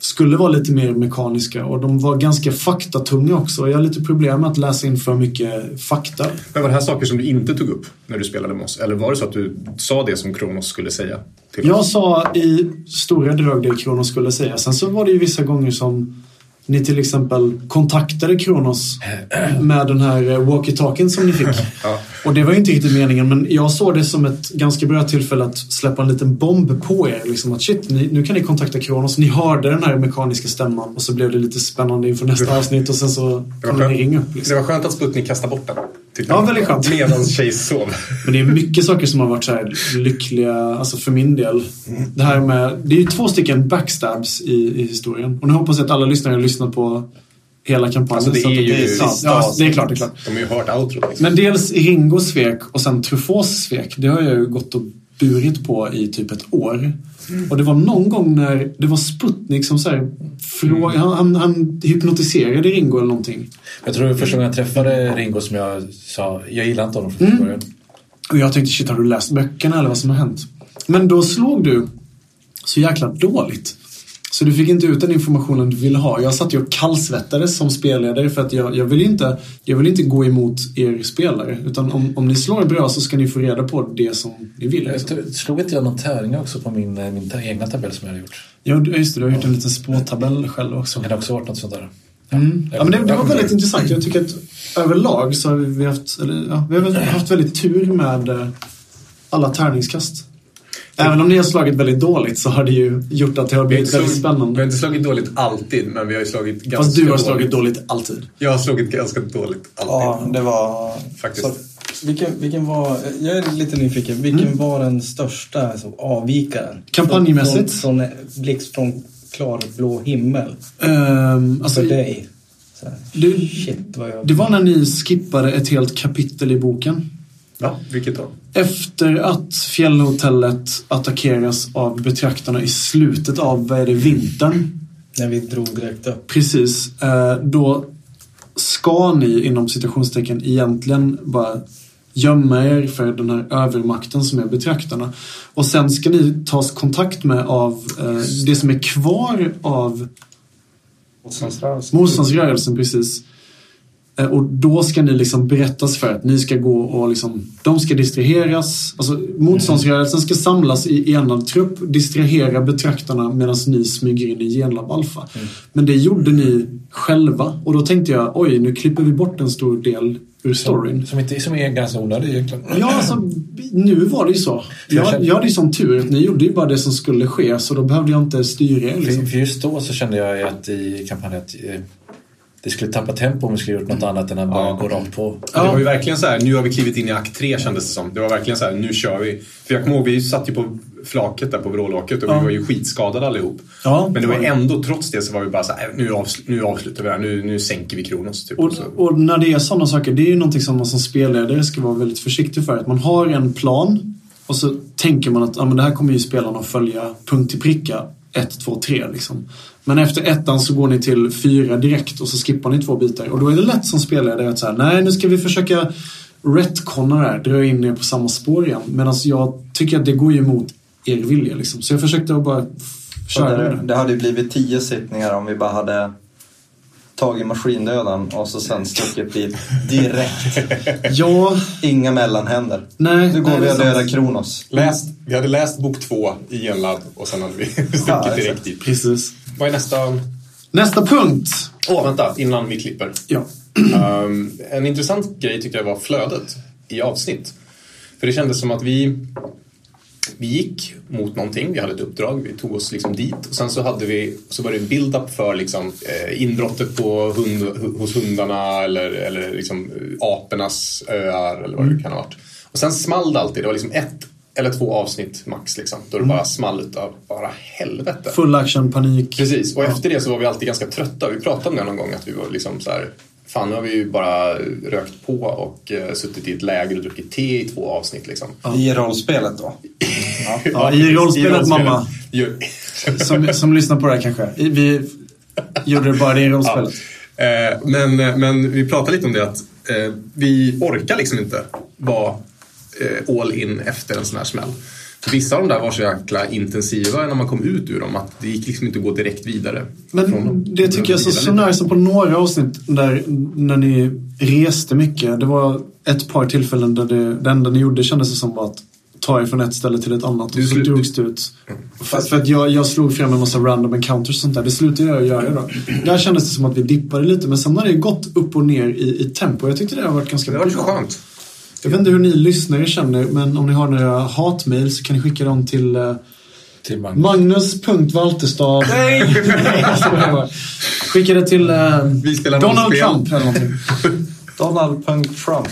skulle vara lite mer mekaniska och de var ganska faktatunga också. Jag har lite problem med att läsa in för mycket fakta. Men var det här saker som du inte tog upp när du spelade med oss? Eller var det så att du sa det som Kronos skulle säga? Jag oss? sa i stora drag det Kronos skulle säga. Sen så var det ju vissa gånger som ni till exempel kontaktade Kronos [CLEARS THROAT] med den här walkie-talkien som ni fick. Ja. Och det var ju inte riktigt meningen, men jag såg det som ett ganska bra tillfälle att släppa en liten bomb på er. Liksom att shit, ni, nu kan ni kontakta Kronos. Ni hörde den här mekaniska stämman och så blev det lite spännande inför nästa avsnitt och sen så kunde ni ringa upp. Liksom. det var skönt att Sputnik kastade bort den. tyckte Ja, väldigt skönt. Medan Chase sov. Men det är mycket saker som har varit så här lyckliga, alltså för min del. Det här med, det är ju två stycken backstabs i, i historien. Och nu hoppas jag att alla lyssnare har lyssnat på hela kampanjen. Alltså, det är ju ja, det är klart, det är klart. De har ju hört outro. Liksom. Men dels Ringos svek och sen Truffauts svek. Det har jag ju gått och burit på i typ ett år. Och det var någon gång när det var Sputnik som så här, frå- han, han, han hypnotiserade Ringo eller någonting. Jag tror det var första gången jag träffade Ringo som jag sa, jag gillar inte honom från första början. Och jag tänkte, shit har du läst böckerna eller vad som har hänt? Men då slog du så jäkla dåligt. Så du fick inte ut den informationen du ville ha. Jag satt ju och kallsvettades som spelledare för att jag, jag, vill inte, jag vill inte gå emot er spelare. Utan om, om ni slår bra så ska ni få reda på det som ni vill. Jag Liksom. t- slog inte jag någon tärning också på min, eh, min egna tabell som jag hade gjort? Ja, just det. Du har gjort en liten spåtabell själv också. Det kan också varit något sånt där. Mm. Ja, men det, det var väldigt intressant. Jag tycker att överlag så har vi haft, eller, ja, vi har haft väldigt tur med eh, alla tärningskast. Även om ni har slagit väldigt dåligt så har det ju gjort att det har Vi har, blivit väldigt slagit, vi spännande. har inte slagit dåligt alltid, men vi har ju slagit ganska Fast du har dåligt. slagit dåligt alltid. Jag har slagit ganska dåligt alltid. Ja, det var... Faktiskt. Så, vilken, vilken var... Jag är lite nyfiken. Vilken Mm. var den största alltså, avvikaren? Kampanjmässigt? Från, från, från blixt från klarblå himmel. Ehm, alltså, För dig. Så här, det, shit vad jag... det var när ni skippade ett helt kapitel i boken. Ja, vilket då? Efter att fjällhotellet attackeras av betraktarna i slutet av, vad är det, vintern. När vi drog direkt upp. Precis. Eh, då ska ni inom citationstecken egentligen bara gömma er för den här övermakten som är betraktarna. Och sen ska ni tas kontakt med av eh, det som är kvar av motståndsrörelsen. precis. Eh, Och då ska ni liksom berättas för att ni ska gå och liksom, de ska distraheras. Alltså motståndsrörelsen ska samlas i enad trupp, distrahera betraktarna medan ni smyger in i Genlab Alpha. Men det gjorde ni själva och då tänkte jag, oj nu klipper vi bort en stor del ur storyn. Som, inte, som är ganska onödig egentligen. Ja, alltså nu var det ju så. Jag, jag hade ju sån tur att ni gjorde ju bara det som skulle ske så då behövde jag inte styra er. Liksom. För, för just då så kände jag att i kampanjen att eh, det skulle tappa tempo om vi skulle gjort något annat än att bara gå rakt på. Det var ju verkligen så här, nu har vi klivit in i akt tre kändes det som. Det var verkligen så här, nu kör vi. För jag kommer ihåg, vi satt ju på flaket där på vrålåket och Ja. vi var ju skitskadade allihop. Ja, Men det var ändå, trots det så var vi bara så här, "Äh, nu, avsl- nu avslutar vi det här, nu, nu sänker vi Kronos. Typ. Och, och när det är sådana saker, det är ju någonting som man som spelledare ska vara väldigt försiktig för. Att man har en plan och så tänker man att ja, men det här kommer ju spelarna att följa punkt till pricka. 1, 2, 3 liksom. Men efter ettan så går ni till fyra direkt och så skippar ni två bitar. Och då är det lätt som spelledare att säga nej nu ska vi försöka retconna det här, dra in er på samma spår igen. Medan jag tycker att det går ju emot er vilja liksom. Så jag försökte att bara köra det, det. hade blivit tio sittningar om vi bara hade tagit maskindöden och så sen stuckit dit direkt. [LAUGHS] Ja, Inga mellanhänder. nej. Nu går nej, vi och dödar Kronos. läst, vi hade läst bok två i Genlab och sen hade vi [LAUGHS] stuckit Ja, direkt dit. Precis. Vad är nästa? Nästa punkt. Åh, vänta, innan vi klipper. Ja. Um, en intressant grej tyckte jag var flödet i avsnitt. För det kändes som att vi, vi gick mot någonting, vi hade ett uppdrag, vi tog oss liksom dit och sen så, hade vi, så var det build-up för liksom, eh, inbrottet på hund, hu- hos hundarna eller, eller liksom, eh, apornas öar eller vad det kan ha varit. Och sen small det alltid, det var liksom ett eller två avsnitt max liksom, då det bara small utav bara helvete. Full action, panik. Precis, och efter det så var vi alltid ganska trötta. Vi pratade om det någon gång att vi var liksom så här Fan, nu har vi ju bara rökt på och uh, suttit i ett läger och druckit te i två avsnitt liksom. I rollspelet då? Ja, [LAUGHS] i rollspelet, mamma. Som, som lyssnar på det här kanske. Vi gjorde det bara det i rollspelet. Eh, men, men vi pratade lite om det att eh, vi orkar liksom inte vara eh, all in efter en sån här smäll. För vissa av de där var så jäkla intensiva när man kom ut ur dem att det gick liksom inte att gå direkt vidare. Men det tycker jag så, så Vidare. nice på några avsnitt där när ni reste mycket. Det var ett par tillfällen där det, det enda ni gjorde kändes det som var att ta er från ett ställe till ett annat Du och så drogs det ut. För, för att jag, jag slog fram en massa random encounters och sånt där. Det slutade jag göra då. Där kändes det som att vi dippade lite men sen har det gått upp och ner i, i tempo. Jag tyckte det har varit ganska Det var så bra. skönt. Jag vet inte hur ni lyssnare känner, men om ni har några hatmejl så kan ni skicka dem till eh, Till Magnus. Magnus.valterstad. Nej! [LAUGHS] Skicka det till eh, Vi spelar Donald. Trump eller någonting. [LAUGHS] Donald.Trump.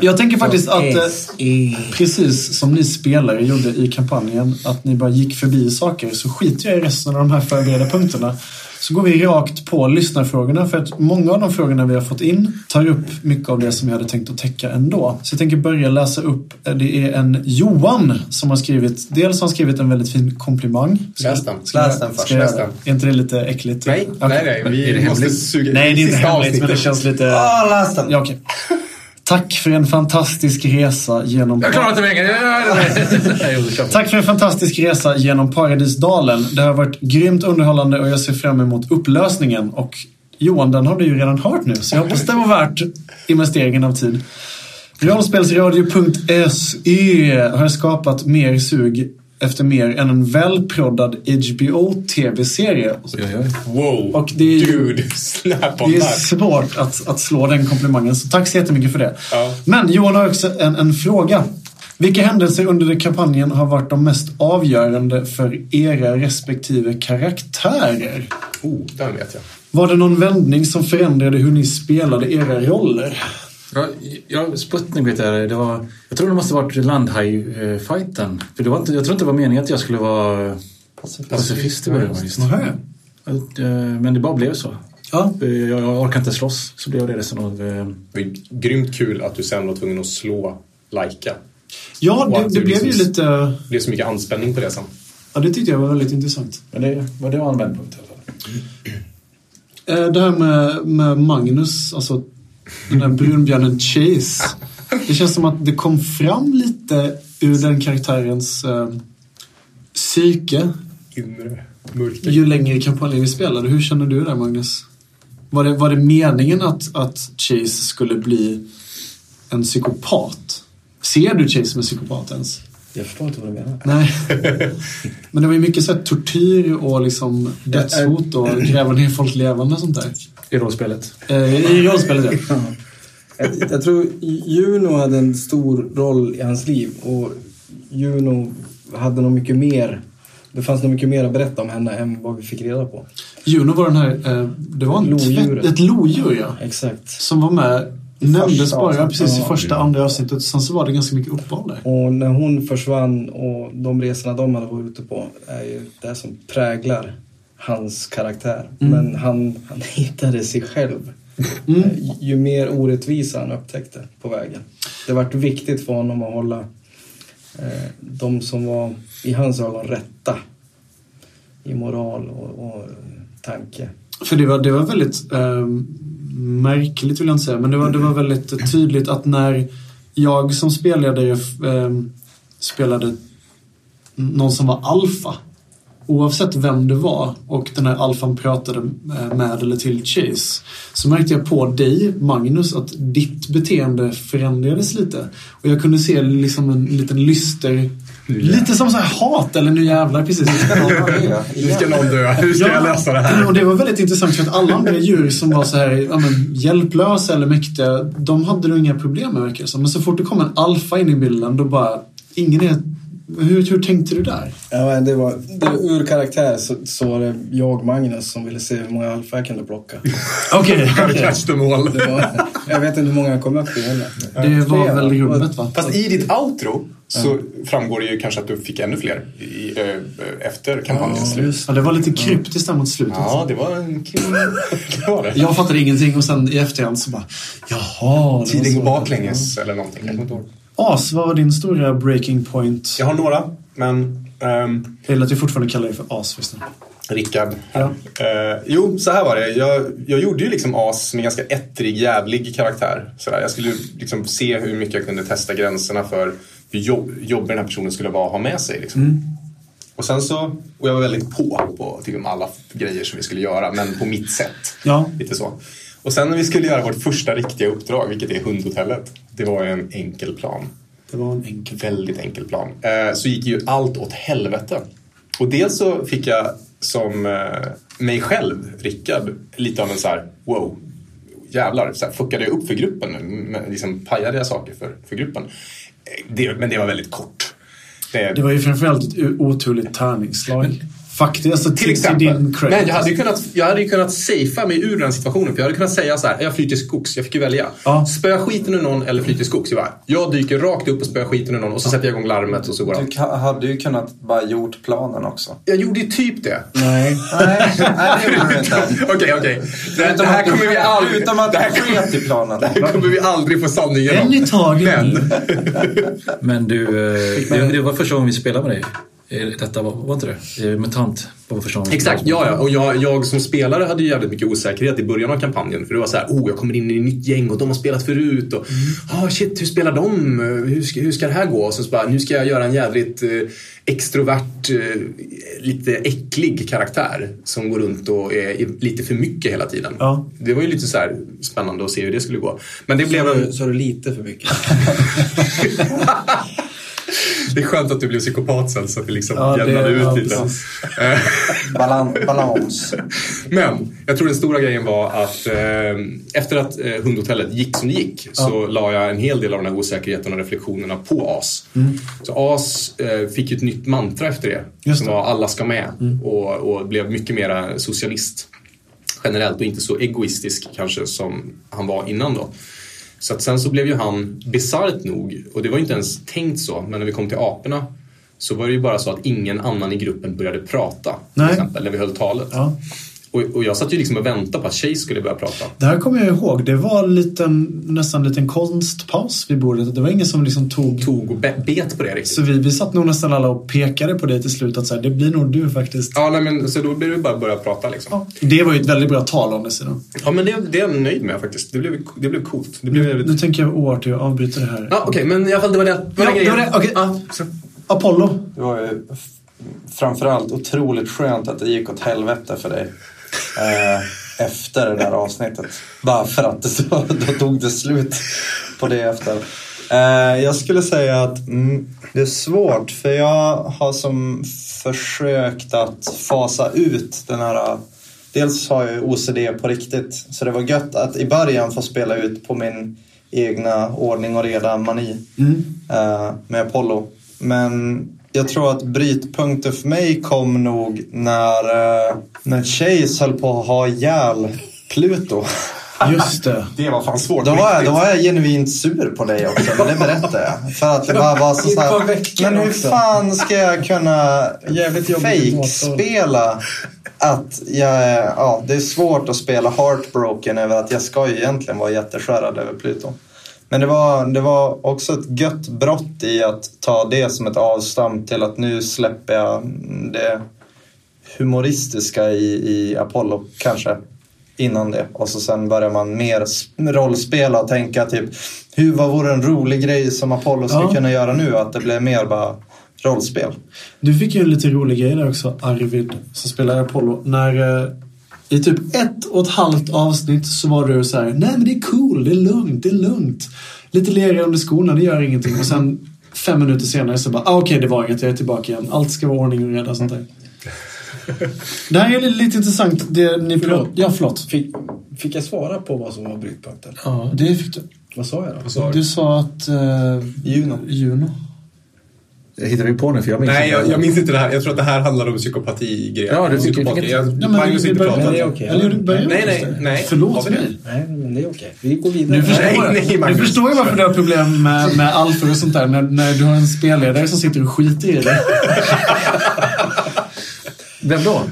Jag tänker faktiskt att eh, E. precis som ni spelare gjorde i kampanjen, att ni bara gick förbi saker, så skiter jag i resten av de här förberedda punkterna. Så går vi rakt på lyssnarfrågorna, för att många av de frågorna vi har fått in tar upp mycket av det som jag hade tänkt att täcka ändå. Så jag tänker börja läsa upp. Eh, Det är en Johan som har skrivit, dels har han skrivit en väldigt fin komplimang. Läs den. Läs den först, läs den. Är inte det lite äckligt? Nej, Okej. nej, nej. Vi Är det måste hemligt? suga Nej, det är inte hemligt, men det känns lite... Ah, läs den! Ja, okej. Tack för en fantastisk resa genom... Jag klarar inte längre. Tack för en fantastisk resa genom Paradisdalen. Det har varit grymt underhållande och jag ser fram emot upplösningen. Och Johan, den har du ju redan hört nu, så jag hoppas det var värt investeringen av tid. Rollspelsradio.se har skapat mer sug efter mer än en välproddad HBO-tv-serie. Wow, Och det är dude, [LAUGHS] snap on Det är that. svårt att, att slå den komplimangen, så tack så jättemycket för det. Ja. Men Johan har också en, en fråga. Vilka händelser under kampanjen har varit de mest avgörande för era respektive karaktärer? Oh, den vet jag. Var det någon vändning som förändrade hur ni spelade era roller? Ja, ja, Sputnik vet jag. Det var, jag tror det måste varit Landhaj-fighten. För det var inte, jag tror inte det var meningen att jag skulle vara pacifist i början. Eh, Men det bara blev så. Ja. Eh, Jag, jag orkar inte slåss, så blev det resten av... eh, Det var grymt kul att du sen var tvungen att slå Laika. Ja, det, det blev ju liksom- lite... Det blev så mycket anspänning på det sen. Ja, det tyckte jag var väldigt intressant. Men det, men det var en vändpunkt i alla fall. Eh, Det här med, med Magnus, alltså den där brunbjörnen Chase. Det känns som att det kom fram lite ur den karaktärens eh, psyke Inre mörker. ju längre kampanjen vi spelade. Hur känner du där Magnus? Var det, var det meningen att, att Chase skulle bli en psykopat? Ser du Chase som en psykopat ens? Jag förstår inte vad du menar. Nej. Men det var ju mycket så här, tortyr och liksom dödshot och gräva ner folk levande och sånt där. I rollspelet. Eh, I rollspelet [LAUGHS] ja. Jag, jag tror Juno hade en stor roll i hans liv och Juno hade nog mycket mer det fanns nog mycket mer att berätta om henne än vad vi fick reda på. Juno var den här, eh, det var en Lodjuret. tvätt, ett lodjur ja. Exakt. Som var med, nämndes första bara avsnittet. precis i Ja. första, andra avsnittet. Sen så var det ganska mycket uppehåll där. Och när hon försvann och de resorna de hade varit ute på är ju det som präglar hans karaktär. Mm. Men han, han hittade sig själv. Mm. Eh, Ju mer orättvisa han upptäckte på vägen. Det vart viktigt för honom att hålla eh, de som var i hans ögon rätta i moral och, och tanke. För det var, det var väldigt eh, märkligt vill jag inte säga, men det var, det var väldigt tydligt att när jag som spelledare eh, spelade någon som var alfa, oavsett vem det var och den här alfan pratade eh, med eller till Chase, så märkte jag på dig, Magnus, att ditt beteende förändrades lite. Och jag kunde se liksom en liten lyster, lite som så här hat eller nu jävlar precis. Nu ska någon dö. Hur ska jag lösa det här? Och det var väldigt intressant för att alla andra djur som var så här, ja, men, hjälplösa eller mäktiga, de hade nog inga problem med verkar. Men så fort det kom en alfa in i bilden, då bara, ingen är... Hur, hur tänkte du där? Ja, men det var, det var ur karaktär så, så var det jag, Magnus, som ville se hur många alfa jag kunde plocka. Okej. Det var, jag vet inte hur många jag kom upp i heller. det var Flera. väl rubbet va? Fast i ditt outro så framgår det ju kanske att du fick ännu fler i, eh, efter kampanjens slut. Ja, det var lite kryptiskt där mot slutet. Ja, det var en [LAUGHS] det var det. Jag fattade ingenting och sen i efterhand så bara, jaha. Tiden går baklänges eller någonting. Ihåg. As, vad var din stora breaking point? Jag har några, men ehm, Jag gillar att vi fortfarande kallar dig för As förresten. Rickard. Ja. Eh, jo, så här var det. Jag, jag gjorde ju liksom As med ganska ettrig, jävlig karaktär. Sådär. Jag skulle liksom se hur mycket jag kunde testa gränserna för hur jobb, jobbig den här personen skulle vara att ha med sig. Liksom. Och sen så, och jag var väldigt på på typ, alla grejer som vi skulle göra, men på mitt sätt. Ja. Lite så. Och sen när vi skulle göra vårt första riktiga uppdrag, vilket är hundhotellet. Det var en enkel plan. Det var en enkel Väldigt enkel plan. Eh, så gick ju allt åt helvete. Och dels så fick jag som eh, mig själv, Rickard, lite av en så här wow. jävlar, så här, fuckade jag upp för gruppen Liksom, pajade jag saker för, för gruppen? Eh, Det, men det var väldigt kort. Det, Det var ju framförallt ett oturligt tärningsslag. [LAUGHS] Faktiskt, alltså till, till din credit. Men jag hade, ju kunnat, jag hade ju kunnat safea mig ur den situationen. För jag hade kunnat säga så här, jag flyr till skogs. Jag fick ju välja. Ja. Spöa skiten ur någon eller fly till skogs. Jag, bara, jag dyker rakt upp och spöar skiten ur någon och så sätter jag igång larmet och så går Du allt. ka- hade ju kunnat bara gjort planen också. Jag gjorde ju typ det. Nej. Nej, nej det gjorde du inte. [LAUGHS] Okej, okej. Det, det här kommer vi aldrig... Förutom att det här du sket i planen. [LAUGHS] det här kommer vi aldrig få sanningen En i om. taget. Men, [LAUGHS] Men du, eh, det, det var första gången vi spelade med dig. Eh, Detta var, var inte det? Eh, Mutant var vi Exakt, ja, ja. Och jag, jag som spelare hade ju jävligt mycket osäkerhet i början av kampanjen. För det var så här, oh, jag kommer in i ett nytt gäng och de har spelat förut. Och, ah, shit, hur spelar de? Hur ska, hur ska det här gå? Och så, så bara, nu ska jag göra en jävligt eh, extrovert, eh, lite äcklig karaktär. Som går runt och är lite för mycket hela tiden. Ja. Det var ju lite så här spännande att se hur det skulle gå. Men det blev en... Så är det lite för mycket. [LAUGHS] [LAUGHS] [LAUGHS] Det är skönt att du blev psykopat sen så att det liksom Ja, det- jämnade ut ja, lite. [LAUGHS] balans. Men jag tror den stora grejen var att eh, efter att eh, hundhotellet gick som det gick så la jag en hel del av den här osäkerheten och reflektionerna på AS. Så AS eh, fick ju ett nytt mantra efter det. Just som det. var alla ska med och, och blev mycket mera socialist generellt och inte så egoistisk kanske som han var innan då. Så att sen så blev ju han bisarrt nog, och det var ju inte ens tänkt så, men när vi kom till aporna så var det ju bara så att ingen annan i gruppen började prata. Till Nej. exempel, när vi höll talet. Ja. Och, och jag satt ju liksom och väntade på att Chase skulle börja prata. Det här kommer jag ihåg. Det var en liten, nästan en liten konstpaus vid bordet. Det var ingen som liksom tog... Tog och be- bet på det riktigt. Så vi, vi satt nog nästan alla och pekade på det till slut. Att så här, det blir nog du faktiskt. Ja, nej, men så då blev det bara att börja prata liksom. Ja, Det var ju ett väldigt bra tal om det sidan. men det, det är jag nöjd med faktiskt. Det blev, det blev coolt. Det blev Nu, jävligt... nu tänker jag oartig och avbryta det här. Ja, okej, men i alla fall det var det. Var Ja, det var det. Okej. Ja, så. Apollo. Det var ju framförallt otroligt skönt att det gick åt helvete för dig. Eh, efter det där avsnittet. Bara för att det så, [LAUGHS] då tog det slut på det efter. Eh, jag skulle säga att mm, det är svårt för jag har som försökt att fasa ut den här Dels har jag OCD på riktigt så det var gött att i början få spela ut på min egna ordning och reda mani eh, med Apollo. Men jag tror att brytpunkten för mig kom nog när, eh, när Chase höll på att ha ihjäl Pluto. Just det. [LAUGHS] Det var fan svårt. Då var, jag, då var jag genuint sur på dig också, men det berättar jag. För att det bara var så, I ett så par här, veckor Men hur fan ska jag kunna [LAUGHS] fake-spela att jag är, ja, det är svårt att spela heartbroken över att jag ska ju egentligen vara jätteskärrad över Pluto. Men det var, det var också ett gött brott i att ta det som ett avstamp till att nu släpper jag det humoristiska i, i Apollo kanske innan det. Och så sen börjar man mer rollspela och tänka typ hur, vad vore en rolig grej som Apollo skulle Ja. kunna göra nu? Att det blev mer bara rollspel. Du fick ju en lite rolig grej där också, Arvid, som spelar Apollo. När eh, i typ ett och ett halvt avsnitt så var du så här: nej men det är cool, det är lugnt, det är lugnt. Lite leriga under skorna, det gör ingenting. Och sen fem minuter senare så bara, ah, okej det var inget, jag är tillbaka igen. Allt ska vara ordning och reda och sånt där. [LAUGHS] Det här är lite, intressant. Det, ni Förlåt. Ja, förlåt. Fick, fick jag svara på vad som var brytpunkten? Ja, det fick du. Vad sa jag då? Sa du? Du sa att... Uh, Juno. Juno. Hittar vi på nu för jag minns Nej, inte. jag, jag minns inte det här. Jag tror att det här handlar om psykopati-grejer. Ja, du Psykopati. fick- Jag, Ja, Magnus inte pratat. det är okej. Du börjar Nej, nej, det. nej. Förlåt det? mig. Nej, men det är okej. Vi går vidare. Nu förstår, Nej, jag, nej, nu Magnus. förstår jag varför du har problem med, [LAUGHS] med alfor och sånt där. När, när du har en spelledare som sitter och skiter i dig. [LAUGHS] Vem då?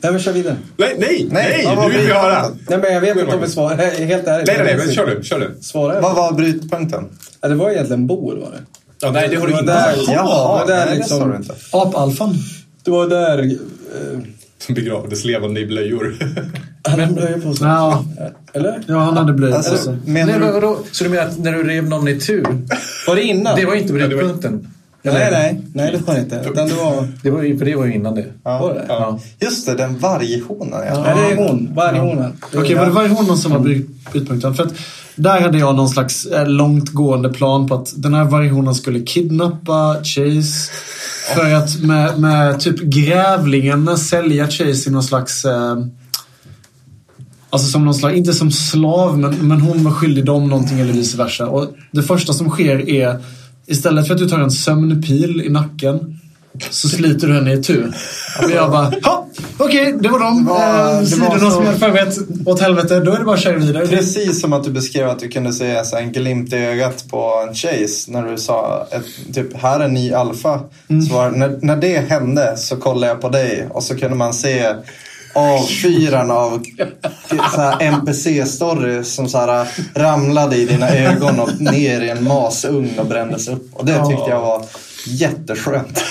Nej, men kör vidare. Nej, nej, nej! vad var du vill vi höra. Nej, men jag vet inte om vi svarar. Helt ärligt. Nej, nej, nej, men kör du. Kör du. Svara. Vad var brytpunkten? Ja, det var egentligen Boel var det. Ja, nej, det har du var inte där. Jaha, det var där det liksom, sa du inte. Apalfan. Det var där... Eh, Som begravdes levande i blöjor. [LAUGHS] han hade blöjor på sig. Ja. Eller? Ja, han hade blivit Alltså, alltså. menar Nej, du men vadå? Så du menar att när du rev någon i tur, Var det innan? det var inte det var- brytpunkten? Nej, nej. Nej, det var det inte. Utan det var... Det var, ju- för det var ju innan det. Var det? Ja. Just det, den varghonan ja. Nej, det är hon. Varghonan. Okej, men det var ju honom som var bry- brytpunkten. För att där hade jag någon slags eh, långtgående plan på att den här varghonan skulle kidnappa Chase. För att med, med typ grävlingen sälja Chase i någon slags... Eh, Alltså som någon slags, inte som slav, men, men hon var skyldig dem någonting eller vice versa. Och det första som sker är, istället för att du tar en sömnpil i nacken, så sliter du henne i tu. Och jag bara, okej, det var de var- eh, det sidorna så- som jag förberett. Åt helvete, då är det bara att köra vidare. Precis som att du beskrev att du kunde se så en glimt i ögat på en chase när du sa ett, typ här är ny alfa. Så var, när, när det hände så kollade jag på dig och så kunde man se avfyran av NPC-story som så här ramlade i dina ögon och ner i en masugn och brändes upp. Och det tyckte jag var jätteskönt.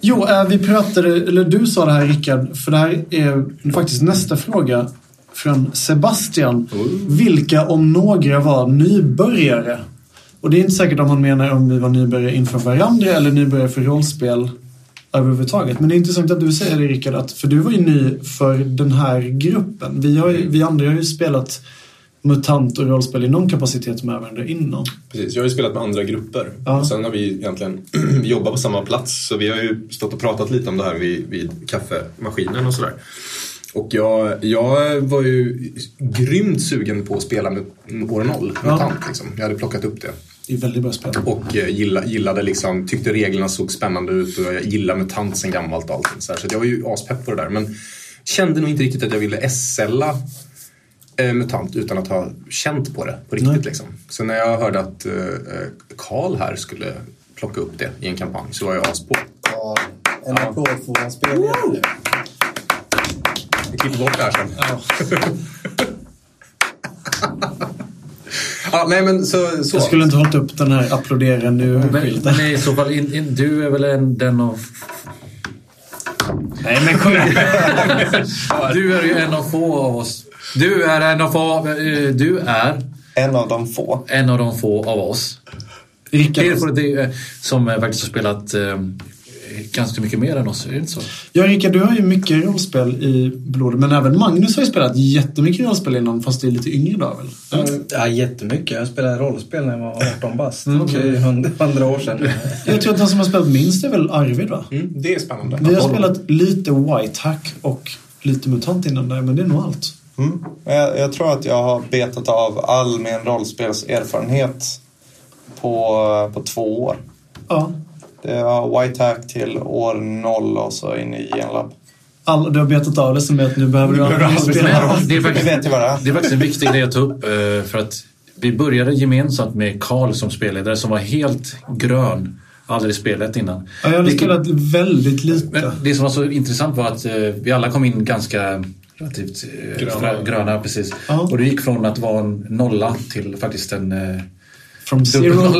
Jo, eh, vi pratade, eller du sa det här Rickard, för det här är faktiskt nästa fråga från Sebastian. Vilka om några var nybörjare? Och det är inte säkert om han menar om vi var nybörjare inför varandra eller nybörjare för rollspel överhuvudtaget. Men det är intressant att du säger det Rickard, att, för du var ju ny för den här gruppen. Vi, har ju, vi andra har ju spelat MUTANT och rollspel i någon kapacitet med varandra innan. Precis, jag har ju spelat med andra grupper. Ja. Och sen har vi egentligen [CLEARS THROAT] vi jobbar på samma plats så vi har ju stått och pratat lite om det här vid, vid kaffemaskinen och sådär. Och jag, jag var ju grymt sugen på att spela med år 0, Ja. MUTANT. Liksom. Jag hade plockat upp det. Det är väldigt bra spel. Och eh, gilla, gillade liksom, tyckte reglerna såg spännande ut och jag gillar MUTANT sen gammalt och allting. Så, här. så jag var ju aspepp på det där. Men kände nog inte riktigt att jag ville SLa MUTANT utan att ha känt på det på riktigt. Nej. Liksom. Så när jag hörde att eh, eh, Karl här skulle plocka upp det i en kampanj så var jag aspå. Ja, en applåd för våran spelledare. Vi klipper bort det här sen. [LAUGHS] Ja, nej men så... så. Jag skulle inte hållit upp den här applådera Men, nu-skylten. men i så fall, in, in, du är väl en, den av... Nej men kom igen. [LAUGHS] Du är ju en av få av oss. Du är en av få... eh, Du är En av de få. en av de få av oss. Rickard, Det det, eh, som eh, faktiskt har spelat ganska mycket mer än oss, är det inte så? Ja, Rickard, du har ju mycket rollspel i blodet. Men även Magnus har ju spelat jättemycket rollspel innan, fast det är lite yngre då väl? Ja, jättemycket. Jag spelade rollspel när jag var 18 bast. Mm, Det okej. är hundra, hundra år sedan. Jag tror att den som har spelat minst är väl Arvid va? Mm, det är spännande. Vi har spelat lite White Hack och lite MUTANT innan där, men det är nog allt. Mm. Jag, jag tror att jag har betat av all min rollspelserfarenhet på, på två år. Ja. Det var White Hack till år noll och så in i Genlab. All, du har betat av det som är att nu behöver du aldrig spela. Det, är faktiskt, det är. det är faktiskt en viktig grej att ta upp eh, för att vi började gemensamt med Karl som spelledare som var helt grön, aldrig spelat innan. Ja, jag Vilket- spelat väldigt lite. Men det som var så intressant var att eh, vi alla kom in ganska relativt eh, Gröna. gröna. precis. Ja. Och det gick från att vara en nolla till faktiskt en... Eh, From zero to...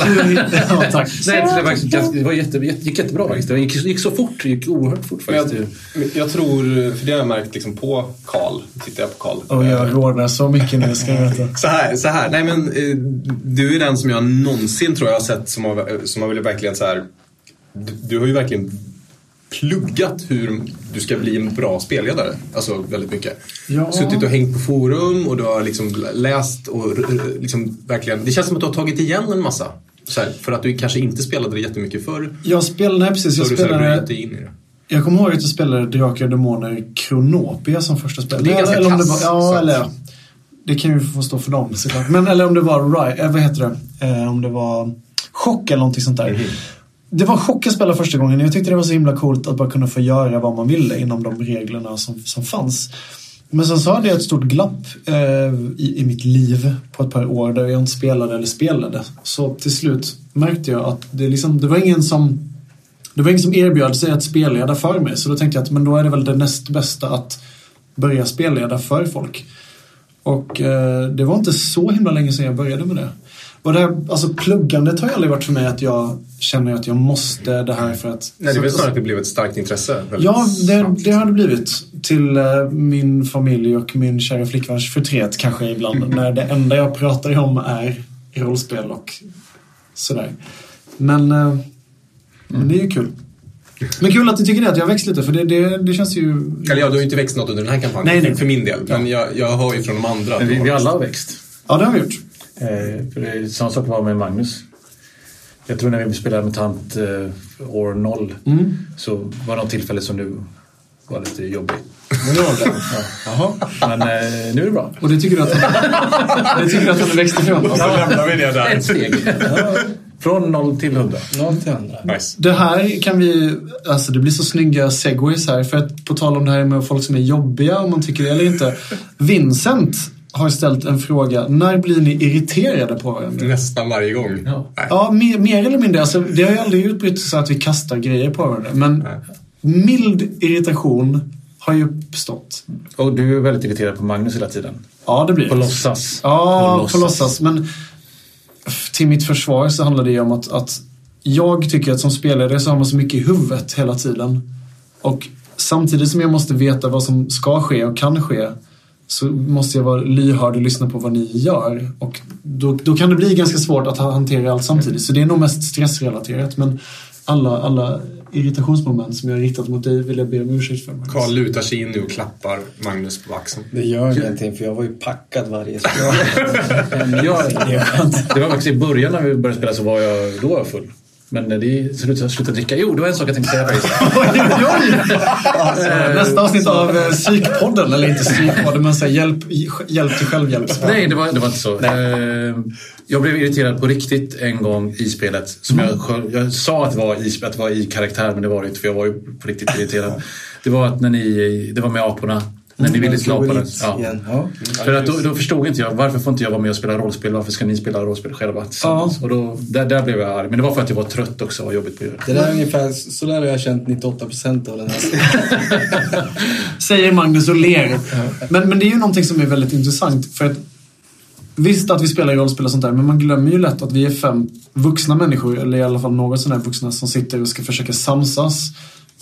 Ja, tack. [LAUGHS] nej, det, var faktiskt, det var jätte, jätte, gick jättebra faktiskt. Det gick, gick så fort. Det gick oerhört fort faktiskt. jag, jag tror, för det har jag märkt liksom på Karl, tittar jag på Karl. Och jag rådar så mycket nu, ska jag veta. [LAUGHS] Så här, så här. Nej, men, eh, du är den som jag någonsin tror jag har sett som har, som har velat verkligen så här. Du, du har ju verkligen pluggat hur du ska bli en bra spelledare. Alltså väldigt mycket. Ja. Suttit och hängt på forum och du har liksom läst och liksom verkligen. Det känns som att du har tagit igen en massa. Här, för att du kanske inte spelade det jättemycket förr. Jag spelade, precis, jag du spelade... brutit in i det. Jag kommer ihåg att jag spelade Drakar och Demoner Kronopia som första spel. Det är ganska eller det var, kass, Ja, eller. Det kan ju få stå för dem såklart. Men eller om det var Rai, eh, vad heter det? Eh, om det var Chock eller någonting sånt där. Mhm. Det var en chock att spela första gången. Jag tyckte det var så himla coolt att bara kunna få göra vad man ville inom de reglerna som, som fanns. Men sen så hade jag ett stort glapp eh, i, i mitt liv på ett par år där jag inte spelade eller spelade. Så till slut märkte jag att det, liksom, det var ingen som det var ingen som erbjöd sig att spelleda för mig. Så då tänkte jag att men då är det väl det näst bästa att börja spelleda för folk. Och eh, det var inte så himla länge sedan jag började med det. Och det alltså pluggandet har ju aldrig varit för mig att jag känner att jag måste det här för att... Nej, det är väl snarare att det blev ett starkt intresse. Ja, det, det har det blivit. Till eh, min familj och min kära flickväns förtret kanske ibland. när det enda jag pratar om är rollspel och sådär. Men, eh, men det är ju kul. Men kul att du tycker det, att jag har växt lite. För det, det, det känns ju... Eller ja, du har ju inte växt något under den här kampanjen Nej, nej. för min del. Men jag, jag hör ju från de andra. Men vi, vi alla växt. har växt. Ja, det har vi gjort. Eh, för det är samma sak var med Magnus. Jag tror när vi spelade MUTANT eh, år 0 Mm. så var det något tillfälle som nu var lite är det Jaha, men eh, nu är det bra. Och det tycker du att han, [LAUGHS] det tycker du att han har växt ifrån? Så lämnar vi det där. Ett steg. Från noll till hundra. Noll till hundra. Nice. Det här kan vi, alltså det blir så snygga segways här. För att på tal om det här med folk som är jobbiga, om man tycker det eller inte. Vincent har ställt en fråga. När blir ni irriterade på varandra? Nästan varje gång. Ja. Nej. Ja, mer, mer eller mindre. Alltså, det har ju aldrig utbrutit så att vi kastar grejer på varandra. Men mild irritation har ju uppstått. Och du är väldigt irriterad på Magnus hela tiden. Ja, det blir På låtsas. Ja, På på låtsas. Men till mitt försvar så handlar det ju om att, att jag tycker att som spelare så har man så mycket i huvudet hela tiden. Och samtidigt som jag måste veta vad som ska ske och kan ske så måste jag vara lyhörd och lyssna på vad ni gör. Och då, då kan det bli ganska svårt att ha- hantera allt samtidigt. Så det är nog mest stressrelaterat. Men alla, alla irritationsmoment som jag har riktat mot dig vill jag be om ursäkt för. Magnus. Karl lutar sig in nu och klappar Magnus på axeln. Det gör ingenting för jag var ju packad varje [LAUGHS] spel. Ja, det var faktiskt i början när vi började spela så var jag, då var jag full. Men när det slutade, slutade dricka. Jo, det var en sak jag tänkte säga faktiskt. [LAUGHS] Oj, oj. [LAUGHS] Eh, Nästa avsnitt av eh, Psykpodden, eller inte Psykpodden, men så här, hjälp, hjälp till självhjälp. Nej, det var, det var inte så. Eh, Jag blev irriterad på riktigt en gång i spelet. Som jag, själv- jag sa att det, var i, att det var i karaktär, men det var det inte för jag var ju på riktigt irriterad. [LAUGHS] Det var att när ni, det var med aporna. När ni ville slå aporna. Ja. Ja. För att då, då förstod inte jag, varför får inte jag vara med och spela rollspel? Varför ska ni spela rollspel själva tillsammans? Och då, där, där blev jag arg. Men det var för att jag var trött också och jobbigt på det. Det där är ungefär, så där har jag känt 98% av den här. [LAUGHS] Säger Magnus och ler. Men, men det är ju någonting som är väldigt intressant. För att Visst att vi spelar rollspel och sånt där, men man glömmer ju lätt att vi är fem vuxna människor, eller i alla fall något sådana här vuxna, som sitter och ska försöka samsas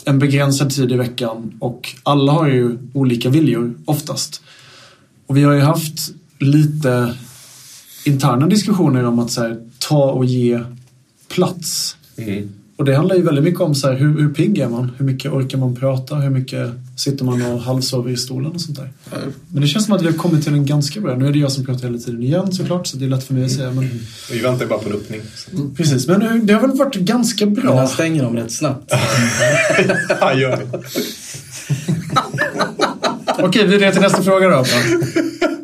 en begränsad tid i veckan. Och alla har ju olika viljor, oftast. Och vi har ju haft lite interna diskussioner om att så här, ta och ge plats. Mm. Och det handlar ju väldigt mycket om så här, hur, hur pigg är man? Hur mycket orkar man prata? Hur mycket sitter man och halvsover i stolen och sånt där? Men det känns som att vi har kommit till en ganska bra. Nu är det jag som pratar hela tiden igen såklart, så det är lätt för mig att säga. Men, Vi väntar bara på en öppning. precis, men det har väl varit ganska Men bra. han stänger dem rätt snabbt. [LAUGHS] Han gör det. Okej, vidare till nästa fråga då.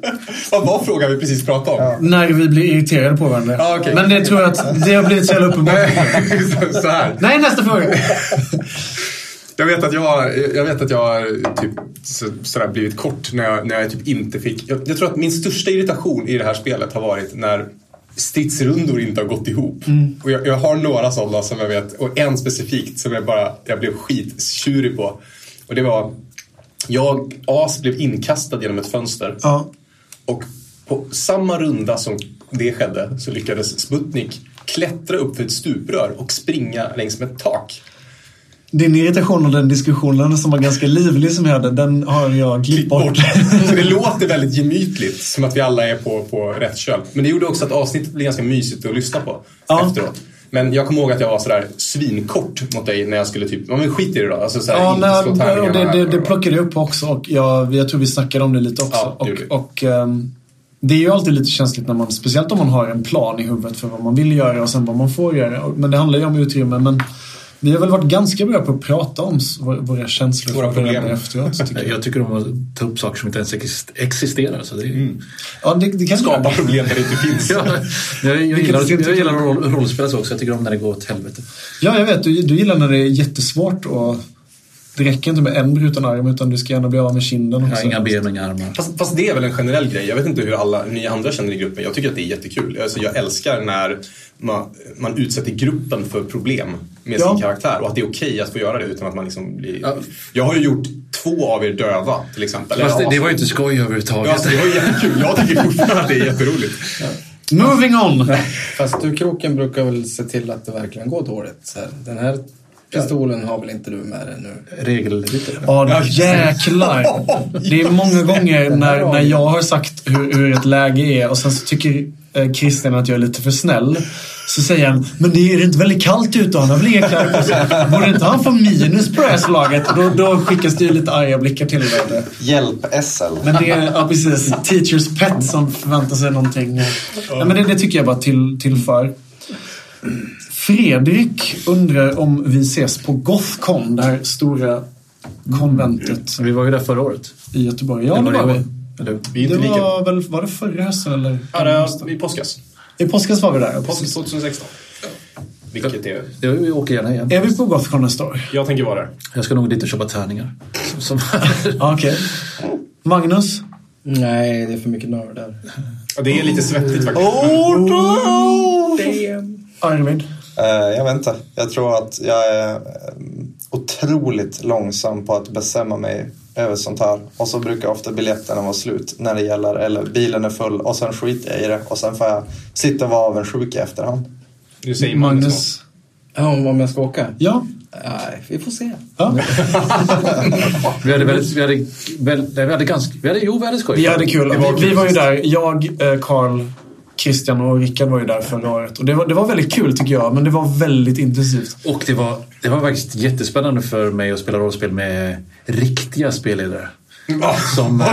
[LAUGHS] Vad var frågan vi precis pratade om? När vi blir irriterade på varandra. Ja, okej. Men det tror jag att det har blivit så jävla uppenbart. [LAUGHS] Så- Så här. Nej, nästa fråga! [LAUGHS] Jag vet att jag, har- jag, vet att jag har typ så, sådär blivit kort när jag, när jag typ inte fick... Jag, jag tror att min största irritation i det här spelet har varit när stridsrundor inte har gått ihop. Och jag, jag har några sådana som jag vet, och en specifikt som jag bara jag blev skittjurig på. Och det var, jag, As blev inkastad genom ett fönster. Ja. Och på samma runda som det skedde så lyckades Sputnik klättra upp för ett stuprör och springa längs med ett tak. Din irritation och den diskussionen som var ganska livlig som jag hade, den har jag klippt bort. [LAUGHS] Så det låter väldigt gemytligt, som att vi alla är på, på rätt köl. Men det gjorde också att avsnittet blev ganska mysigt att lyssna på Ja. efteråt. Men jag kommer ihåg att jag var sådär svinkort mot dig när jag skulle typ, ja men skit i det då. Alltså såhär, Ja, nej, och det, det, det plockade jag upp också och jag, jag tror vi snackade om det lite också. Ja, det och, och, ehm, det är ju alltid lite känsligt när man, speciellt om man har en plan i huvudet för vad man vill göra och sen vad man får göra. Men det handlar ju om utrymme. Men vi har väl varit ganska bra på att prata om våra, känslor Våra problem. efteråt. [LAUGHS] Tycker jag. Jag tycker om att ta upp saker som inte ens exist- existerar. Så det är, Ja, det, det kan Skapa göra. problem där det inte finns. [LAUGHS] ja, jag, jag, gillar, tur- jag gillar roll, rollspel så också. Jag tycker om när det går åt helvete. Ja, jag vet. Du, du gillar när det är jättesvårt och det räcker inte med en bruten arm utan du ska gärna bli av med kinden Jag också. har inga ben och inga armar. Fast, fast det är väl en generell grej. Jag vet inte hur alla ni andra känner i gruppen. Jag tycker att det är jättekul. Alltså, jag älskar när man, man utsätter gruppen för problem med Ja. sin karaktär och att det är okej att få göra det utan att man liksom blir... Ja. Jag har ju gjort två av er döva till exempel. Fast det, det var ju inte skoj överhuvudtaget. Ja, alltså, det var jättekul. Jag tycker fortfarande att det är jätteroligt. Moving on! Fast du kroken brukar väl se till att det verkligen går dåligt. Så här, den här pistolen har väl inte du med dig nu? Regelrytter. Ja, jäklar. Det är många gånger när, när jag har sagt hur, hur ett läge är och sen så tycker eh, Christian att jag är lite för snäll. Så säger han, men det är inte väldigt kallt ute och han har väl inga kläder på sig. Borde inte han få minus på det här slaget? Då, då skickas det ju lite arga blickar till det. Hjälp SL. Men det är, ja precis, teachers pet som förväntar sig någonting. Ja, men det, det tycker jag bara till, tillför. Fredrik undrar om vi ses på Gothcon, det här stora konventet Vi var ju där förra året. i Göteborg. Ja, det var var det vi. Eller? Vi är Det inte lika... var väl, var det förra hösten eller? Ja, det i påskas. I påskas var vi där. ja, Påskas precis. 2016. Vilket är... Jag vi åker gärna igen. Är vi på Gothcon nästa år? Jag tänker vara där. Jag ska nog dit och köpa tärningar. Som, som [LAUGHS] Okej. Magnus? Nej, det är för mycket nördar. Ja, det är lite svettigt faktiskt. Arvid? Eh, jag vet inte. Jag tror att jag är eh, otroligt långsam på att bestämma mig över sånt här. Och så brukar ofta biljetterna vara slut när det gäller, eller bilen är full och sen skiter jag i det. Och sen får jag sitta och vara avundsjuk i efterhand. Nu säger Magnus. Magnus? Ja, om jag ska åka? Ja. Nej, vi får se. ja. [LAUGHS] vi hade väldigt, vi hade, väl, vi hade ganska, vi hade, jo vi hade skoj. Vi hade kul. Vi, vi var ju där. Jag, eh, Karl, Christian och Rickard var ju där förra året. Och det var, det var väldigt kul tycker jag, men det var väldigt intensivt. Och det var, det var faktiskt jättespännande för mig att spela rollspel med riktiga spelledare. Som, eh,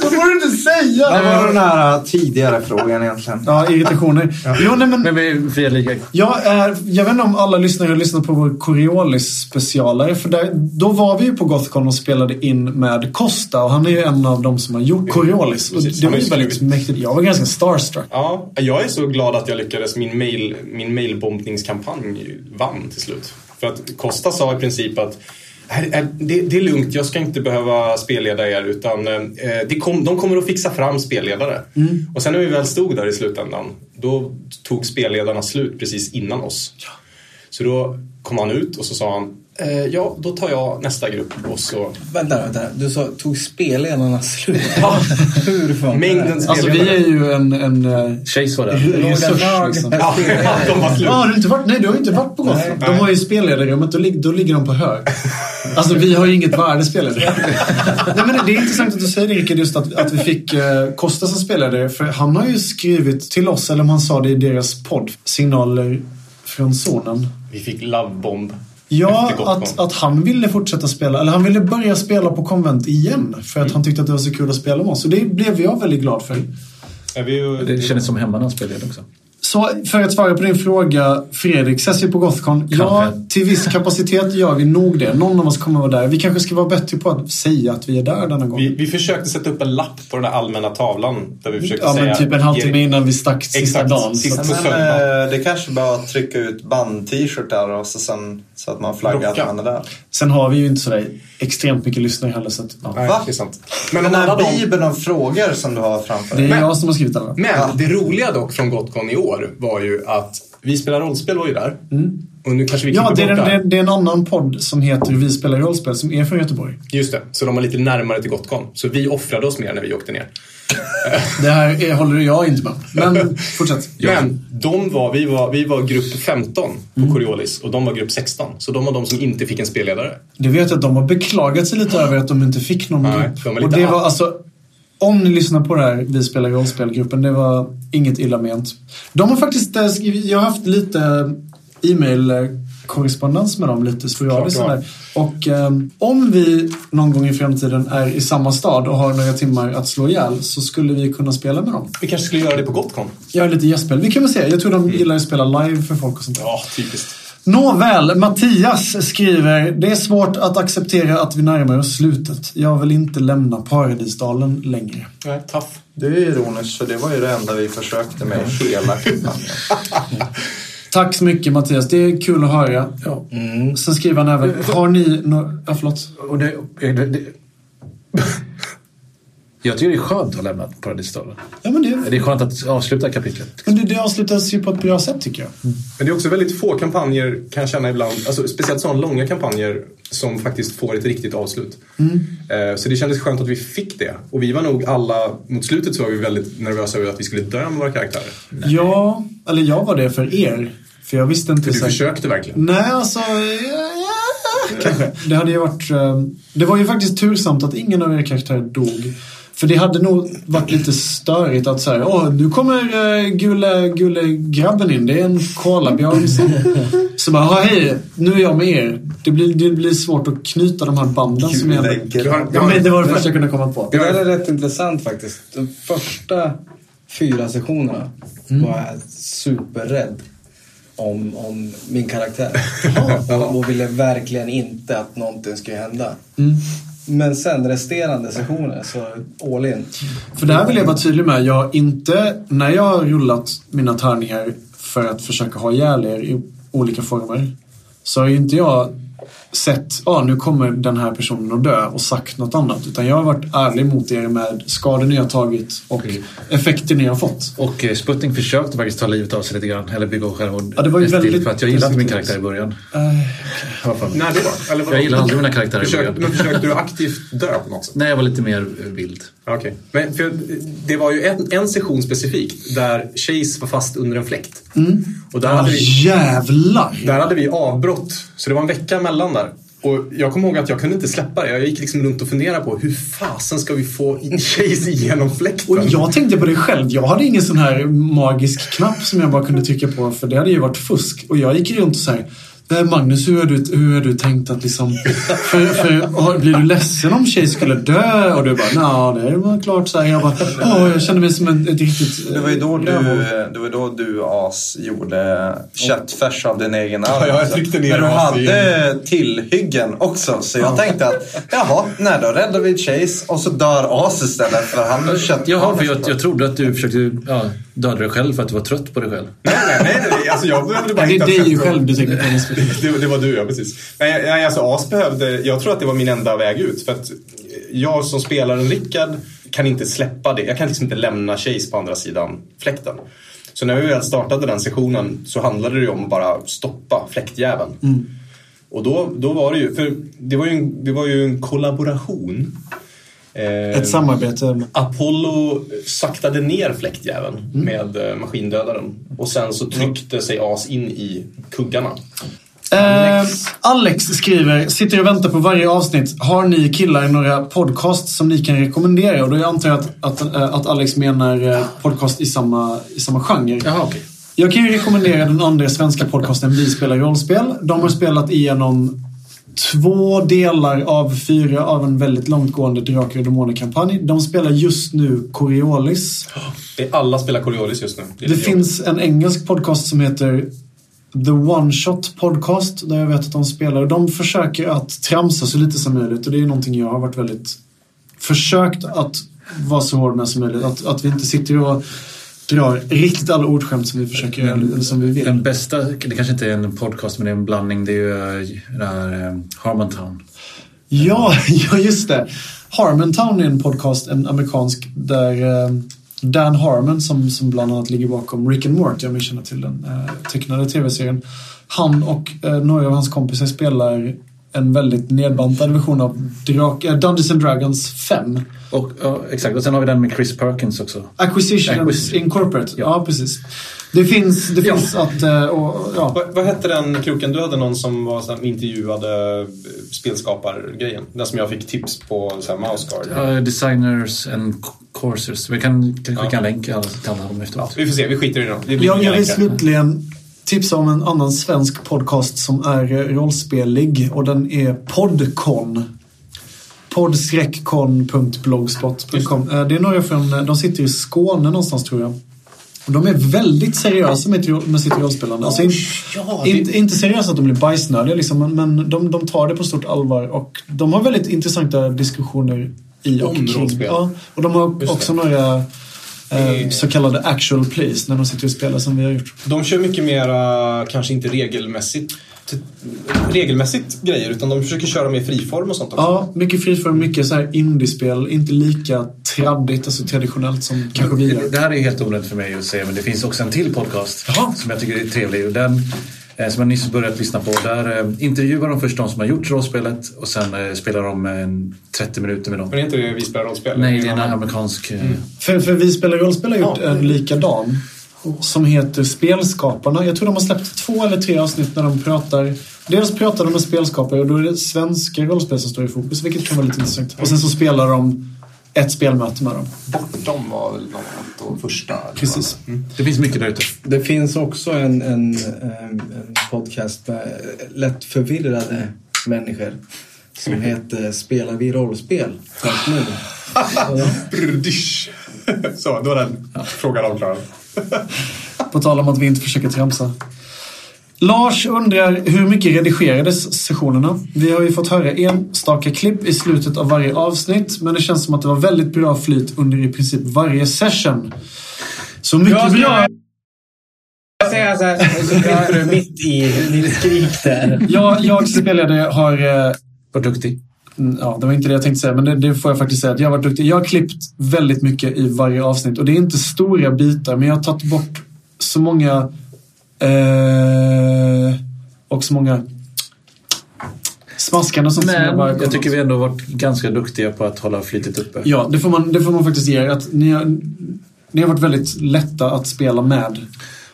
Så får du inte säga! Det var den här tidigare frågan egentligen. Ja, irritationer. Jo, nej, men jag, är, jag vet inte om alla lyssnare har lyssnat på vår Coriolis-specialare. För där, då var vi ju på Gothcon och spelade in med Costa och han är ju en av de som har gjort Coriolis. Och Precis, det han var har ju ju väldigt skrivit. mäktigt. Jag var ganska starstruck. Ja, jag är så glad att jag lyckades. Min, mail, min mailbombningskampanj vann till slut. För att Costa sa i princip att "Här är- det, det är lugnt, jag ska inte behöva spelleda er utan eh, kom, de kommer att fixa fram spelledare. Och sen när vi väl stod där i slutändan, då tog spelledarna slut precis innan oss. Så då kom han ut och så sa han, eh, ja då tar jag nästa grupp och så Vänta, vänta. Du sa, tog spelledarna slut? [LAUGHS] Hur funkar mängden? Alltså vi är ju en, en eh, var där. resurs liksom. Ja, [LAUGHS] [LAUGHS] de var slut. Ja, har du inte varit, nej, du har inte varit på Gotland. De har ju spelledarrummet, då, lig, då ligger de på hög. Alltså vi har ju inget värde spelledare. nej, men det är intressant att du säger det Rickard, just att, att vi fick eh, Kosta som spelledare. För han har ju skrivit till oss, eller om han sa det i deras podd, Signaler från zonen. Vi fick lovebomb. Ja, att, att han ville fortsätta spela, eller han ville börja spela på konvent igen. För att han tyckte att det var så kul att spela med oss. Och det blev jag väldigt glad för. Är vi ju, Det kändes som hemma när han spelade också. Så för att svara på din fråga, Fredrik, ses vi på Gothcon? Ja, Kanske. till viss kapacitet gör vi nog det. Någon av oss kommer vara där. Vi kanske ska vara bättre på att säga att vi är där denna gång. Vi, vi försökte sätta upp en lapp på den där allmänna tavlan där vi försökte ja, säga... men typ en halvtimme innan vi stack sista Exakt, dagen. sista Så att, söndag. det kanske bara att trycka ut band-t-shirtar och så, sen, så att man flaggar Rocka. att man är där. sen har vi ju inte sådär extremt mycket lyssnare heller. Så att, ja. Nej, Va? det är sant. Men, Men den här de, bibeln av frågor som du har framför Det dig. är Men- jag som har skrivit den. men det roliga dock från Gotcon i år var ju att Vi spelar rollspel var ju där. Och nu kanske vi Ja, det är, en, där. det, är, det är en annan podd som heter Vi spelar rollspel som är från Göteborg. Just det, så de var lite närmare till Gotcon. Så vi offrade oss mer när vi åkte ner. [LAUGHS] Det här är, håller jag inte med Men [LAUGHS] fortsätt. Men de var, vi, var, vi var grupp 15 på Mm. Coriolis och de var grupp 16. Så de var de som inte fick en spelledare. Du vet att de har beklagat sig lite över att de inte fick någon Nej, grupp. Och det var alltså... Om ni lyssnar på det här, Vi spelar rollspelgruppen, det var inget illa ment. De har faktiskt eh, skrivit, jag har haft lite e-mail korrespondens med dem lite sporadiskt sådär. Och eh, om vi någon gång i framtiden är i samma stad och har några timmar att slå ihjäl så skulle vi kunna spela med dem. Vi kanske skulle göra det på Gotcon. Göra lite gästspel. Vi kan väl se. Jag tror de gillar att spela live för folk och sånt där. Ja, typiskt. Nåväl, Mattias skriver Det är svårt att acceptera att vi närmar oss slutet. Jag vill inte lämna Paradisdalen längre. Nej, tough. Det är ironiskt för det var ju det enda vi försökte med hela kampanjen. [LAUGHS] Tack så mycket Mattias, det är kul att höra. Ja. Sen skriver han även, har ni några... Ja, förlåt. Och det, det, det, jag tycker det är skönt att lämna Paradisdalen. Ja, men det, Det är skönt att avsluta kapitlet. men det, det avslutas ju på ett bra sätt tycker jag. Men det är också väldigt få kampanjer, kan jag känna ibland, alltså, speciellt sådana långa kampanjer som faktiskt får ett riktigt avslut. Eh, Så det kändes skönt att vi fick det. Och vi var nog alla, mot slutet så var vi väldigt nervösa över att vi skulle dö med våra karaktärer. Ja, eller jag var det för er. För jag visste inte För du så här- försökte verkligen. Nej, alltså... Ja, ja, kanske. Det hade ju varit... eh, Det var ju faktiskt tursamt att ingen av era karaktärer dog. För det hade nog varit lite störigt att säga Åh, nu kommer uh, gule, gule grabben in. Det är en kolabjörn som... [LAUGHS] Så bara, "Ja, hej, nu är jag med er. Det blir, det blir svårt att knyta de här banden som har, Ja, men det var det första jag kunde komma på. Det är rätt intressant faktiskt. De första fyra sessionerna var jag superrädd. om, om min karaktär. [LAUGHS] och, och ville verkligen inte att någonting skulle hända. Mm. Men sen resterande sessioner så all in. För det här vill jag vara tydlig med. Jag har inte, när jag har rullat mina tärningar för att försöka ha ihjäl er i olika former. Så har ju inte jag sett, ja ah, nu kommer den här personen att dö och sagt något annat. Utan jag har varit ärlig mot er med skador ni har tagit och effekter ni har fått. Och eh, Sputnik försökte faktiskt ta livet av sig lite grann. Eller begå självmord. Ja, det var ju väldigt För att jag gillade inte min karaktär i början. Eh, Nej, det var, eller vadå? Jag gillar aldrig mina karaktärer i Försök, början. Men försökte du aktivt dö på något sätt? Nej, jag var lite mer eh, vild. Okej. Men för det var ju en, en session specifikt där Chase var fast under en fläkt. Och där, Ja, hade vi, jävlar! där hade vi avbrott. Så det var en vecka emellan där. Och jag kommer ihåg att jag kunde inte släppa det. Jag gick liksom runt och funderade på hur fasen ska vi få in Chase [LAUGHS] igenom fläkten? Och jag tänkte på det själv. Jag hade ingen sån här magisk knapp som jag bara kunde trycka på för det hade ju varit fusk. Och jag gick runt och så här. "Nej, Magnus, hur har du, hur har du tänkt att liksom... För, för, blir du ledsen om tjej skulle dö? Och du bara, nej, det var klart så här. Jag bara, åh, jag kände mig som en, ett riktigt... Det var ju då du, rövhål." det var då du As gjorde köttfärs av din egen arm. Ja, jag tryckte ner Men du hade tillhyggen också. Så jag tänkte att, jaha, nej då räddar vi Chase och så dör As istället för han har kött. Jaha, för jag, jag trodde att du försökte ja, döda dig själv för att du var trött på dig själv. Nej, nej, nej. nej. Alltså, jag behövde bara Det är hitta dig själv du tänker på. Dennis. det, det var du, ja precis. Nej, alltså As behövde, jag tror att det var min enda väg ut. För att jag som spelaren Rickard kan inte släppa det. Jag kan liksom inte lämna Chase på andra sidan fläkten. Så när vi väl startade den sessionen så handlade det ju om att bara stoppa fläktjäveln. Och då, då var det ju, för det var ju en, det var ju en kollaboration. Eh, Ett samarbete. Apollo saktade ner fläktjäveln Mm. med eh, maskindödaren. Och sen så tryckte sig As in i kuggarna. Eh, Alex skriver, sitter och väntar på varje avsnitt. Har ni killar några podcasts som ni kan rekommendera? Och då antar jag att, att, att Alex menar podcast i samma, i samma genre. Jaha, okej. Jag kan ju rekommendera den andra svenska podcasten Vi spelar rollspel. De har spelat igenom två delar av fyra av en väldigt långtgående Drakar och Demoner-kampanj. De spelar just nu Coriolis. Det alla spelar Coriolis just nu. Det lite finns en engelsk podcast som heter The One Shot Podcast där jag vet att de spelar. De försöker att tramsa så lite som möjligt och det är någonting jag har varit väldigt försökt att vara så hård med som möjligt. Att, att vi inte sitter och drar riktigt alla ordskämt som vi försöker göra, eller som vi vill. Den bästa, det kanske inte är en podcast men det är en blandning. Det är ju eh, den här eh, Harmontown. Ja, [LAUGHS] ja, just det. Harmontown är en podcast, en amerikansk, där eh, Dan Harmon som, som bland annat ligger bakom Rick and Morty, om ni känner till den tecknade tv-serien. Han och några av hans kompisar spelar en väldigt nedbantad version av Drak- eh, Dungeons and Dragons 5. Och, ja, exakt, och sen har vi den med Chris Perkins också. Acquisitions Acquisition. Incorporate. Ja. Ja. precis. Det finns, det finns att... eh, Och, ja. Vad, vad hette den kroken? Du hade någon som var så här, intervjuade eh, spelskapargrejen. Den som jag fick tips på så här, Mouseguard. Ja, designers and coursers. Vi kan, kan skicka en länk till alla till alla dem efteråt. Vi får se, vi skiter i det. Det blir Jag, jag vill länkar. slutligen tipsa om en annan svensk podcast som är rollspelig och den är Podcon. Podd-con.blogspot.com. Eh, Det är några från, eh, de sitter i Skåne någonstans tror jag. De är väldigt seriösa med, sitt- med sitt rollspelande. Alltså, in, inte, inte seriösa att de blir bajsnödiga liksom, men, men de, de tar det på stort allvar och de har väldigt intressanta diskussioner i och Om kring. Ja, och de har också några Det- så kallade actual plays när de sitter och spelar som vi har gjort. De kör mycket mera, kanske inte regelmässigt, regelmässigt grejer, utan de försöker köra mer friform och sånt också. Ja, mycket friform, mycket så här indiespel. Inte lika traddigt, alltså traditionellt som kanske vi gör. Det här är helt onödigt för mig att säga men det finns också en till podcast som jag tycker är trevlig. Och den, som jag nyss börjat lyssna på. Där eh, intervjuar de först de som har gjort rollspelet och sen eh, spelar de en 30 minuter med dem. Men är inte det vi spelar rollspel? Nej, det är en amerikansk... eh, För, för vi spelar rollspel har gjort Ja. en likadan. Som heter Spelskaparna. Jag tror de har släppt två eller tre avsnitt när de pratar. Dels pratar de med spelskapare och då är det svenska rollspel som står i fokus, vilket kan vara lite intressant. Och sen så spelar de ett spelmöte med dem. Bortom var väl något och första. Precis. Det finns mycket där ute. Det finns också en, en, en, podcast med lätt förvirrade människor som [LAUGHS] heter Spelar vi rollspel? Nu. [LAUGHS] Så, då var den frågan avklarad. På tal om att vi inte försöker tramsa. Lars undrar hur mycket redigerades sessionerna? Vi har ju fått höra enstaka klipp i slutet av varje avsnitt men det känns som att det var väldigt bra flyt under i princip varje session. Så mycket Jag ska- bra! Jag säger så här, så klippar du mitt i ditt skrik där. Jag, jag spelade har... eh, Var duktig. Mm, Ja, det var inte det jag tänkte säga, men det, det får jag faktiskt säga. Att jag har varit duktig. Jag har klippt väldigt mycket i varje avsnitt och det är inte stora bitar, men jag har tagit bort så många eh, och så många smaskande som jag bara Men jag tycker vi ändå varit ganska duktiga på att hålla flytet uppe. Ja, det får man, det får man faktiskt ge er. Att ni, har, ni har varit väldigt lätta att spela med.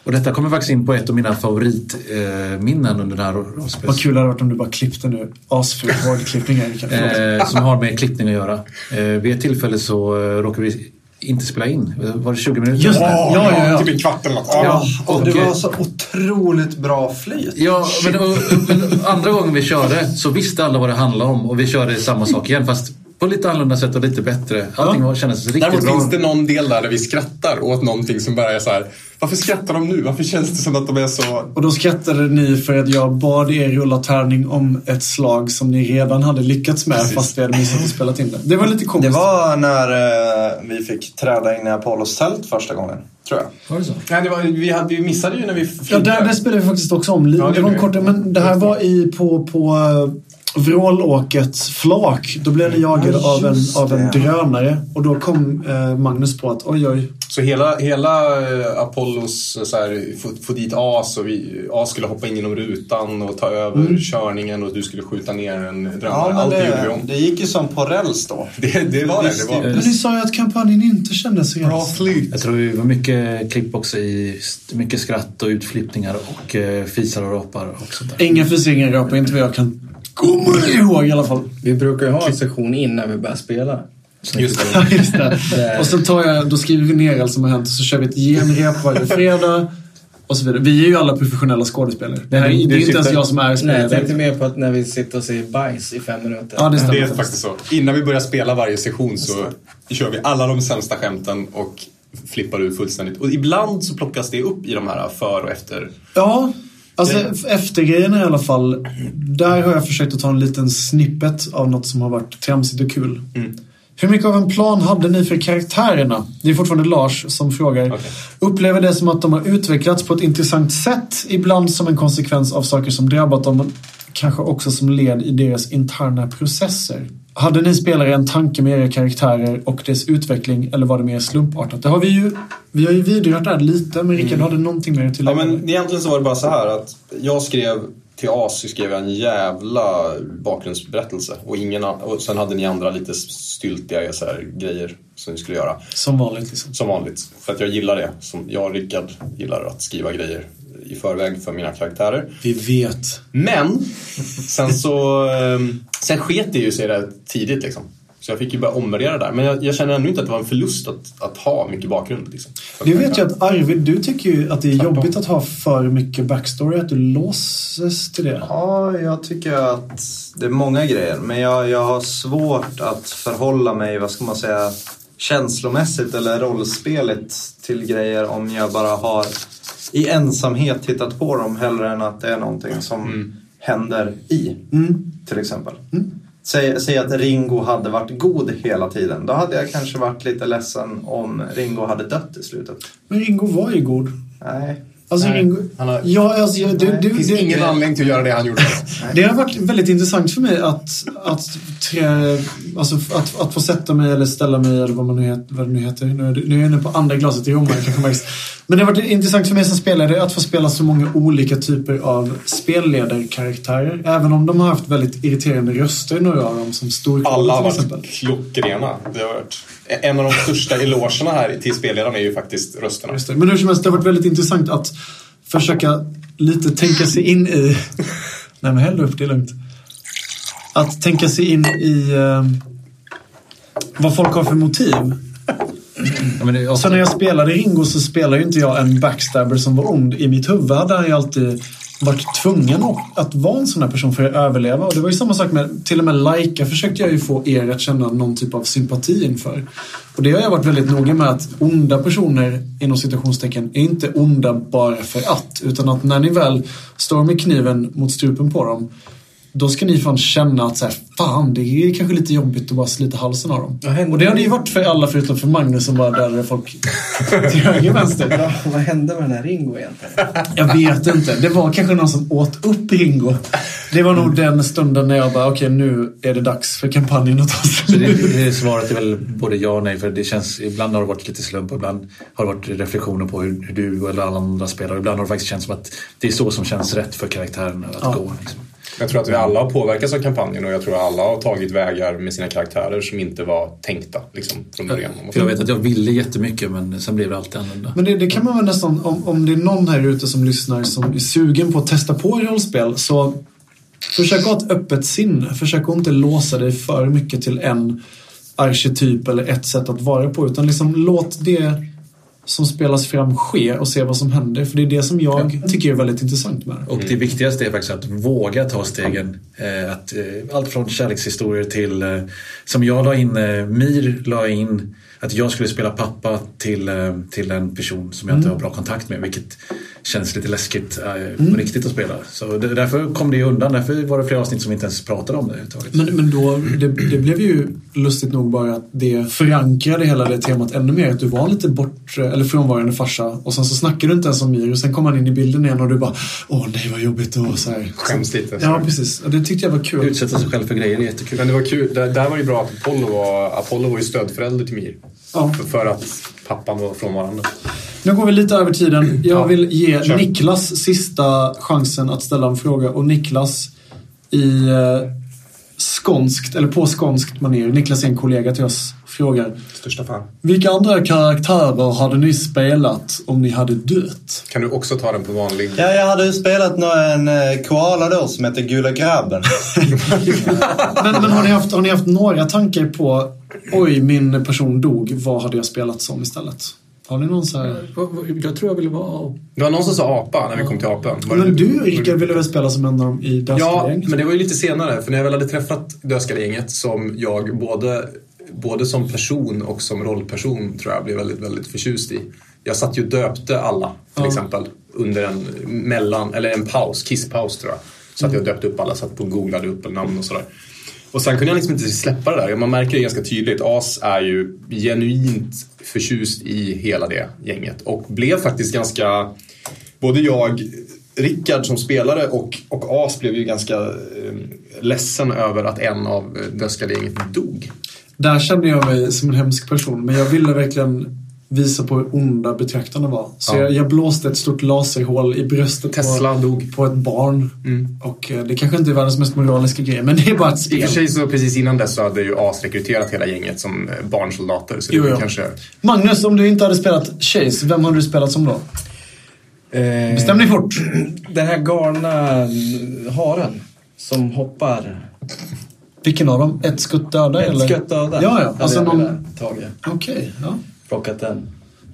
Och detta kommer faktiskt in på ett av mina favoritminnen under den här rollspels... Vad kul det hade varit om du bara klippte nu. Asful hårdklippning. Eh, som har med klippning att göra. Eh, vid ett tillfälle så eh, råkade vi inte spela in. Var det 20 minuter? Just det. Ja, ja, ja. Typ en kvart eller något. Ja, Och det var så otroligt bra flyt. Ja, men, och, men andra gången vi körde så visste alla vad det handlade om och vi körde samma sak igen fast på lite annorlunda sätt och lite bättre. Allting var, kändes riktigt Däremot bra. finns det någon del där, där vi skrattar åt någonting som bara är så här. Varför skrattar de nu? Varför känns det som att de är så... Och då skrattade ni för att jag bad er rulla tärning om ett slag som ni redan hade lyckats med fast vi hade missat att spela in det. Det var lite Det komiskt. var när eh, vi fick träda in i Apollos tält första gången, tror jag. Var det så? Nej, det var, vi, hade, vi missade ju när vi Ja, flygde. där, där spelade vi faktiskt också om. Ja, det det var en kort, men det här var i på, på vrålåkets flak. Då blev ni jagade Ja, av en, av en det. drönare. Och då kom eh, Magnus på att oj oj. Så hela, hela eh, Apollos så här, få, få dit As och vi, As skulle hoppa in genom rutan och ta över Mm. körningen och du skulle skjuta ner en drönare. Ja, Allt det gjorde vi det, om. det gick ju som på räls då. [LAUGHS] Det, det var det. det var. Men ni sa ju att kampanjen inte kändes så Bra flyt. Jag tror det var mycket klipp också i mycket skratt och utflippningar och eh, fisar och rapar och sånt där. Inga fysringar rapar, inte vad jag kan komma ihåg i alla fall. Vi brukar ju ha en session innan vi börjar spela. Just det. Just det. Och sen tar jag, då skriver vi ner allt som har hänt och så kör vi ett genrep varje fredag. Och så vidare. Vi är ju alla professionella skådespelare. Det, här, det, är inte ens jag som är Nej, jag spelare. tänkte mer på att när vi sitter och säger bajs i fem minuter. Ja, det stämmer. Det är faktiskt så. Innan vi börjar spela varje session så kör vi alla de sämsta skämten och flippar ur fullständigt. Och ibland så plockas det upp i de här för och efter. Ja, alltså eftergrejerna i alla fall. Där har jag försökt att ta en liten snippet av något som har varit tramsigt och kul. Mm. Hur mycket av en plan hade ni för karaktärerna? Det är fortfarande Lars som frågar. Okej. Upplever det som att de har utvecklats på ett intressant sätt. Ibland som en konsekvens av saker som drabbat dem. Men kanske också som led i deras interna processer. Hade ni spelare en tanke med era karaktärer och dess utveckling eller var det mer slumpartat? Det har vi ju, vi har ju vidrört där lite, men Rickard hade någonting mer till Ja, men egentligen så var det bara så här att jag skrev till AS skrev jag en jävla bakgrundsberättelse och, ingen, och sen hade ni andra lite styltiga så här, grejer som ni skulle göra. Som vanligt liksom. Som vanligt. För att jag gillar det. Som jag och Rickard gillar att skriva grejer i förväg för mina karaktärer. Vi vet. Men sen så ehm, sen sket det ju sig där tidigt liksom. Så jag fick ju börja omvärdera där. Men jag, jag känner ändå inte att det var en förlust att, att ha mycket bakgrund. Liksom, Det vet jag karaktären. att Arvid, du tycker ju att det är Tvärtom. jobbigt att ha för mycket backstory, att du låses till det. Ja, jag tycker att det är många grejer. Men jag, jag har svårt att förhålla mig, vad ska man säga, känslomässigt eller rollspeligt till grejer om jag bara har i ensamhet tittat på dem hellre än att det är någonting som händer i, Mm. till exempel. Säg, säg att Ringo hade varit god hela tiden. Då hade jag kanske varit lite ledsen om Ringo hade dött i slutet. Men Ringo var ju god. Nej. Alltså Nej, Ringo... han har- Ja, alltså, jag- det, det, Det finns det, ingen anledning till att göra det han gjorde. [LAUGHS] det har varit väldigt intressant för mig att, att, trä, alltså, att, att få sätta mig eller ställa mig eller vad, man nu heter, vad det nu heter. Nu är, det, nu är jag inne på andra glaset i romare kanske märks. Men det har varit intressant för mig som spelare att få spela så många olika typer av spelledarkaraktärer. Även om de har haft väldigt irriterande röster, några av dem, som Storkål Alla har varit klockrena. Det har varit... En av de största elogerna här till spelledaren är ju faktiskt rösterna. Just det. Men hur som helst, det har varit väldigt intressant att försöka lite tänka sig in i... [LAUGHS] Nej men häll upp, det är lugnt. Att tänka sig in i eh, vad folk har för motiv. Ja, Så när jag spelade Ringo så spelade ju inte jag en backstabber som var ond. I mitt huvud hade han ju alltid varit tvungen att- vara en sån här person för att överleva. Och det var ju samma sak med, till och med Laika försökte jag ju få er att känna någon typ av sympati inför. Och det har jag varit väldigt noga med att onda personer inom citationstecken är inte onda bara för att. Utan att när ni väl står med kniven mot strupen på dem då ska ni fan känna att så här, fan det är kanske lite jobbigt att bara slita halsen av dem. Och det har det ju varit för alla förutom för Magnus som bara dödade folk till höger vänster. Ja, vad hände med den här Ringo egentligen? Jag vet inte. Det var kanske någon som åt upp Ringo. Det var nog den stunden när jag bara, okej nu är det dags för kampanjen att ta Så det, slut. det svaret är väl både ja och nej. För det känns, ibland har det varit lite slump och ibland har det varit reflektioner på hur, hur du eller alla andra spelar. Ibland har det faktiskt känts som att det är så som känns rätt för karaktären att Ja. gå. Liksom. Jag tror att vi alla har påverkats av kampanjen och jag tror att alla har tagit vägar med sina karaktärer som inte var tänkta liksom, från början. För jag vet att jag ville jättemycket men sen blev det alltid annorlunda. Men det, det kan man väl nästan, om, om det är någon här ute som lyssnar som är sugen på att testa på rollspel så försök ha ett öppet sinne. Försök att inte låsa dig för mycket till en arketyp eller ett sätt att vara på. Utan liksom låt det som spelas fram ske och se vad som händer. För det är det som jag tycker är väldigt intressant med det. Och det viktigaste är faktiskt att våga ta stegen. Eh, att, eh, allt från kärlekshistorier till, eh, som jag la in, eh, Mir la in att jag skulle spela pappa till, eh, till en person som jag inte har bra kontakt med. Vilket känns lite läskigt eh, på riktigt att spela. Så det, därför kom det ju undan. Därför var det flera avsnitt som vi inte ens pratade om det överhuvudtaget. Men, men då, det, det blev ju lustigt nog bara att det förankrade hela det temat ännu mer. Att du var lite bort, eller frånvarande farsa och sen så snackade du inte ens om Mir och sen kom han in i bilden igen och du bara Åh nej vad jobbigt och så här. Skäms lite. Ja precis, och det tyckte jag var kul. Utsätta sig själv för grejer är jättekul. Men det var kul. Där, där var det ju bra att Apollo var, Apollo var ju stödförälder till Mir. Ja. För, att pappan var frånvarande. Nu går vi lite över tiden. Jag vill ge kör. Niklas sista chansen att ställa en fråga och Niklas i eh, skånskt, eller på skånskt manér, Niklas är en kollega till oss, frågar Största fan. Vilka andra karaktärer hade ni spelat om ni hade dött? Kan du också ta den på vanlig? Ja, jag hade ju spelat en eh, koala då som heter Gula Grabben. [LAUGHS] Men, men har, ni haft, har ni haft några tankar på Oj, min person dog. Vad hade jag spelat som istället? Har ni någon så här... Jag tror jag ville vara... Det var någon som sa apa när vi kom till apan. Var Men du, Rickard, ville väl spela som en av dem i Ja, Dödskallegänget? men det var ju lite senare. För när jag väl hade träffat Dödskallegänget som jag både, både som person och som rollperson tror jag blev väldigt, väldigt förtjust i. Jag satt ju och döpte alla till Ja. exempel under en mellan, eller en paus, kisspaus tror jag. Så att jag döpte upp alla, satt på och googlade upp namn och sådär. Och sen kunde jag liksom inte släppa det där. Man märker det ganska tydligt. As är ju genuint förtjust i hela det gänget. Och blev faktiskt ganska... Både jag, Rickard som spelare och, och As blev ju ganska eh, ledsen över att en av eh, dödskallegänget dog. Där kände jag mig som en hemsk person. Men jag ville verkligen visa på hur onda betraktarna var. Så Ja. jag, jag blåste ett stort laserhål i bröstet Tesla på, dog. på ett barn. Mm. Och eh, det kanske inte är världens mest moraliska grej, men det är bara ett I spel. och för sig så precis innan dess så hade ju As rekryterat hela gänget som eh, barnsoldater. Så det Jo, var ja. kanske... Magnus, om du inte hade spelat Chase, vem hade du spelat som då? Eh, Bestäm dig fort. [CLEARS THROAT] Den här galna haren som hoppar. Vilken av dem? Ett skutt döda Ett eller? skött döda. Ja, ja. Alltså någon... Okej, ja. Plockat den.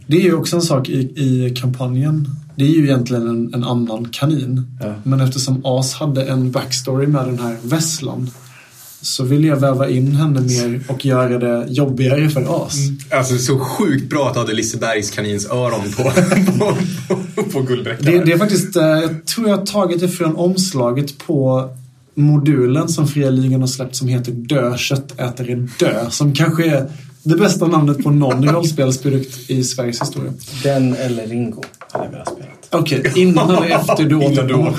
Det är ju också en sak i, i kampanjen. Det är ju egentligen en, en annan kanin. Ja. Men eftersom As hade en backstory med den här vesslan så vill jag väva in henne mer och göra det jobbigare för As. Alltså så sjukt bra att du hade Lisebergs kanins öron på, [LAUGHS] på, på, på guldbräckan. Det, det är faktiskt, eh, jag tror jag har tagit det från omslaget på modulen som Fria Ligan har släppt som heter Dö, köttätare, dö. Som kanske är det bästa namnet på någon rollspelsprodukt i Sveriges historia. Den eller Ringo hade jag velat spela. Okej, innan eller efter du återkommer.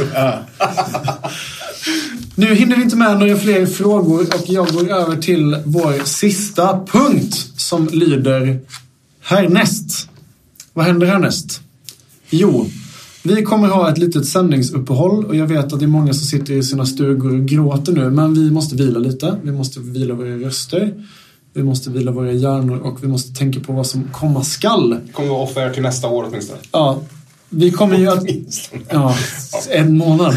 Nu hinner vi inte med några fler frågor och jag går över till vår sista punkt som lyder härnäst. Vad händer härnäst? Jo, vi kommer ha ett litet sändningsuppehåll och jag vet att det är många som sitter i sina stugor och gråter nu men vi måste vila lite. Vi måste vila våra röster. Vi måste vila våra hjärnor och vi måste tänka på vad som komma skall. kommer vara off-air till nästa år åtminstone. Ja, vi kommer att... Ja, en månad.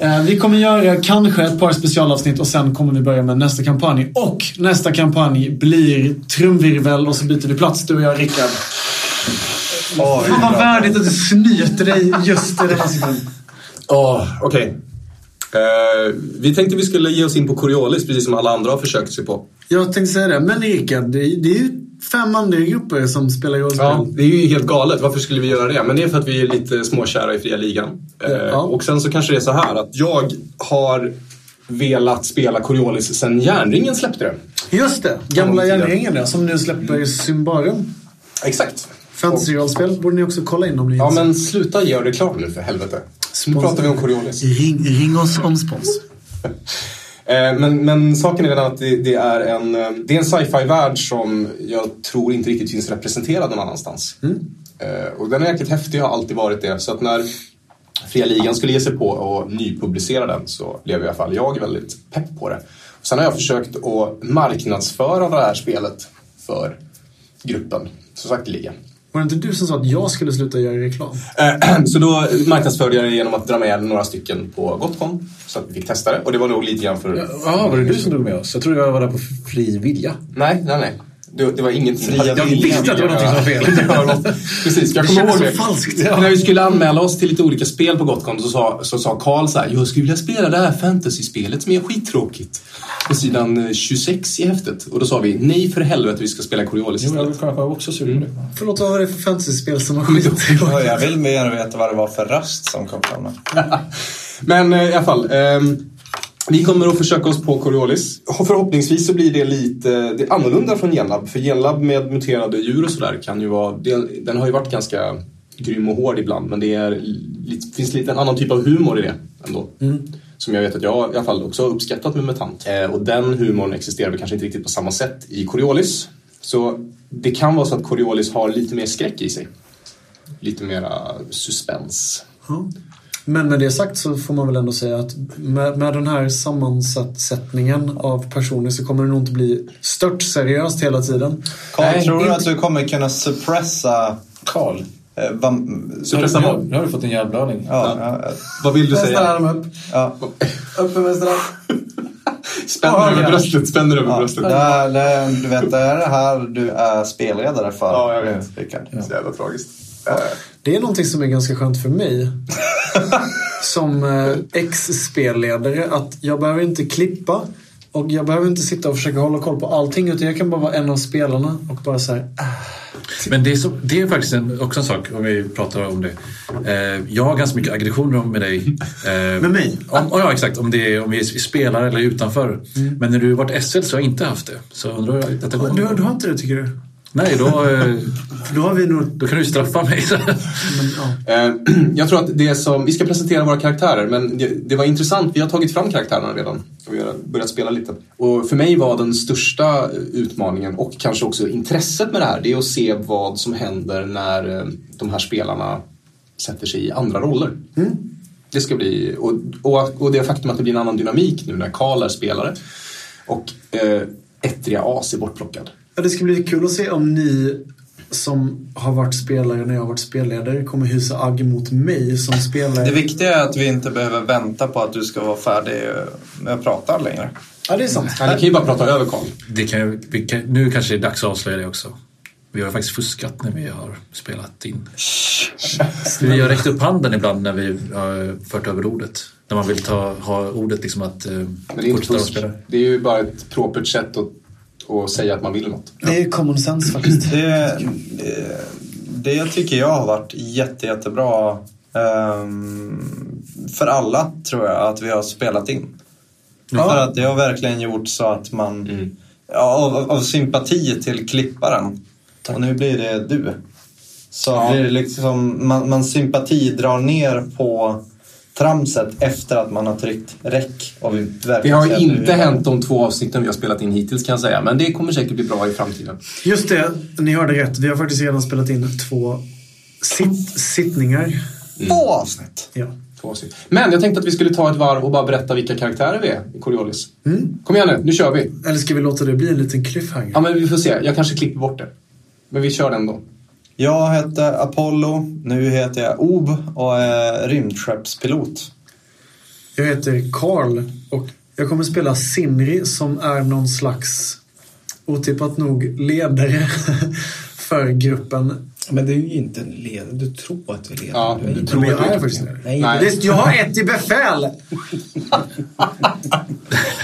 Eh, Vi kommer göra kanske ett par specialavsnitt och sen kommer vi börja med nästa kampanj. Och nästa kampanj blir trumvirvel och så byter vi plats du och jag, Rickard. Fan vad värdigt att du snyter dig just i denna sekund. Ja, okej. Eh, vi tänkte vi skulle ge oss in på Coriolis, precis som alla andra har försökt sig på. Jag tänkte säga det. Men Rickard, det, det är ju fem andra grupper som spelar rollspel. Ja, det är ju helt galet. Varför skulle vi göra det? Men det är för att vi är lite småkära i fria ligan. Eh, Ja. Och sen så kanske det är så här att jag har velat spela Coriolis sen Järnringen släppte det. Just det, gamla järnringen där som nu släpper Symbarum. Exakt. Fantasy-rollspel borde ni också kolla in om ni Ja, men sluta göra reklam nu för helvete. Nu pratar vi om Coriolis. Ring, ring oss om spons. [LAUGHS] Eh, Men, men saken är den att det, det är en, eh, det är en sci-fi-värld som jag tror inte riktigt finns representerad någon annanstans. Eh, Och den är jäkligt häftig, har alltid varit det. Så att när Fria Ligan skulle ge sig på och nypublicera den så blev i alla fall jag väldigt pepp på det. Och sen har jag försökt att marknadsföra det här spelet för gruppen, så sakteliga. Var det inte du som sa att jag skulle sluta göra reklam? Eh, [CLEARS THROAT] Så då marknadsförde jag det genom att dra med några stycken på Gotcon så att vi fick testa det. Och det var nog lite grann för... Ja, var det du som drog med oss? Jag trodde jag var där på fri vilja. Nej, nej, nej. Det, det var ingenting. Fria jag viljan. visste att det var någonting som var fel. [LAUGHS] Ja, Precis, jag kommer ihåg det. falskt. När vi skulle anmäla oss till lite olika spel på Gotcon så sa, så sa Karl så här, jag skulle vilja spela det här fantasy-spelet som är skittråkigt. På sidan eh, 26 i häftet. Och då sa vi, nej för helvete, vi ska spela Coriolis Jo, jag istället. var också sugen det. Förlåt, vad var det för fantasyspel som var skit? [LAUGHS] Ja, jag vill mer veta vad det var för röst som kom fram. [LAUGHS] Men eh, i alla fall. ehm, vi kommer att försöka oss på Coriolis. Förhoppningsvis så blir det lite det är annorlunda från Genlab. För Genlab med muterade djur och sådär kan ju vara... Det, den har ju varit ganska grym och hård ibland. Men det är, lite, finns lite en annan typ av humor i det ändå. Som jag vet att jag i alla fall också har uppskattat med MUTANT. Eh, och den humorn existerar väl kanske inte riktigt på samma sätt i Coriolis. Så det kan vara så att Coriolis har lite mer skräck i sig. Lite mera suspens. Ja. Men med det sagt så får man väl ändå säga att med, med den här sammansättningen av personer så kommer det nog inte bli stört seriöst hela tiden. Carl, Nej, tror du inte- att du kommer kunna suppressa... Karl, Eh, vam- Suppressa nu, vad? nu har du fått en hjärnblödning. ja, ja, Vad vill du Vänstra säga? arm upp. ja. Upp med vänstra arm. Spänner över bröstet, spänner över ja. bröstet. Det, det, du vet, det är det här du är spelledare för. Ja, jag vet. Rickard. Så jävla tragiskt. Det är någonting som är ganska skönt för mig. [LAUGHS] som eh, ex-spelledare. Att jag behöver inte klippa. Och jag behöver inte sitta och försöka hålla koll på allting. Utan jag kan bara vara en av spelarna och bara så här. "Ah." Men det är, så, det är faktiskt en, också en sak, om vi pratar om det. Eh, jag har ganska mycket aggressioner med dig. Eh, Med mig? Om, ja, exakt. Om, det är, om vi spelar eller utanför. Men när du har varit SL så har jag inte haft det. Så undrar jag att går. Du, du har inte det tycker du? Nej, då, eh, För då har vi nog... då kan du straffa mig. Men, ja. Eh, [CLEARS THROAT] Jag tror att det som, vi ska presentera våra karaktärer men det, det var intressant, vi har tagit fram karaktärerna redan och vi har börjat spela lite. Och för mig var den största utmaningen och kanske också intresset med det här, det är att se vad som händer när eh, de här spelarna sätter sig i andra roller. Det ska bli, och, och, och det faktum att det blir en annan dynamik nu när Karl är spelare och eh, Etria As är bortplockad. Ja, det ska bli kul att se om ni som har varit spelare när jag har varit spelledare kommer hysa agg mot mig som spelare. Det viktiga är att vi inte behöver vänta på att du ska vara färdig med att prata längre. Ja, det är sant. Ja, ni kan ju bara prata över Karl. Det kan, kan, nu kanske det är dags att avslöja det också. Vi har faktiskt fuskat när vi har spelat in. Vi har räckt upp handen ibland när vi har fört över ordet. När man vill ta, ha ordet liksom att eh, Men det är inte fusk. Det är ju bara ett propert sätt att, att säga att man vill något. Det är common sense faktiskt. Det, det, det tycker jag har varit jätte, jättebra ehm, för alla, tror jag, att vi har spelat in. För att det har verkligen gjort så att man, ja, av, av sympati till klipparen, och nu blir det du, så blir det liksom, man, man sympati drar ner på tramset efter att man har tryckt räck. Och vi Det har inte hänt de två avsnitten vi har spelat in hittills kan jag säga. Men det kommer säkert bli bra i framtiden. Just det, ni hörde rätt. Vi har faktiskt redan spelat in två sitt, sittningar. Två avsnitt! Ja. Två avsnitt. Men jag tänkte att vi skulle ta ett varv och bara berätta vilka karaktärer vi är i Coriolis. Kom igen nu, nu kör vi. Eller ska vi låta det bli en liten cliffhanger? Ja, men vi får se. Jag kanske klipper bort det. Men vi kör den då. Jag hette Apollo, nu heter jag Ob och är rymdskeppspilot. Jag heter Carl och jag kommer spela Simri som är någon slags otippat nog ledare [LAUGHS] för gruppen. Men det är ju inte en ledare. Du tror att du är ledare. Ja, du inte tror Men att jag du är är faktiskt Nej, det. Nej. Visst, jag har ett i befäl!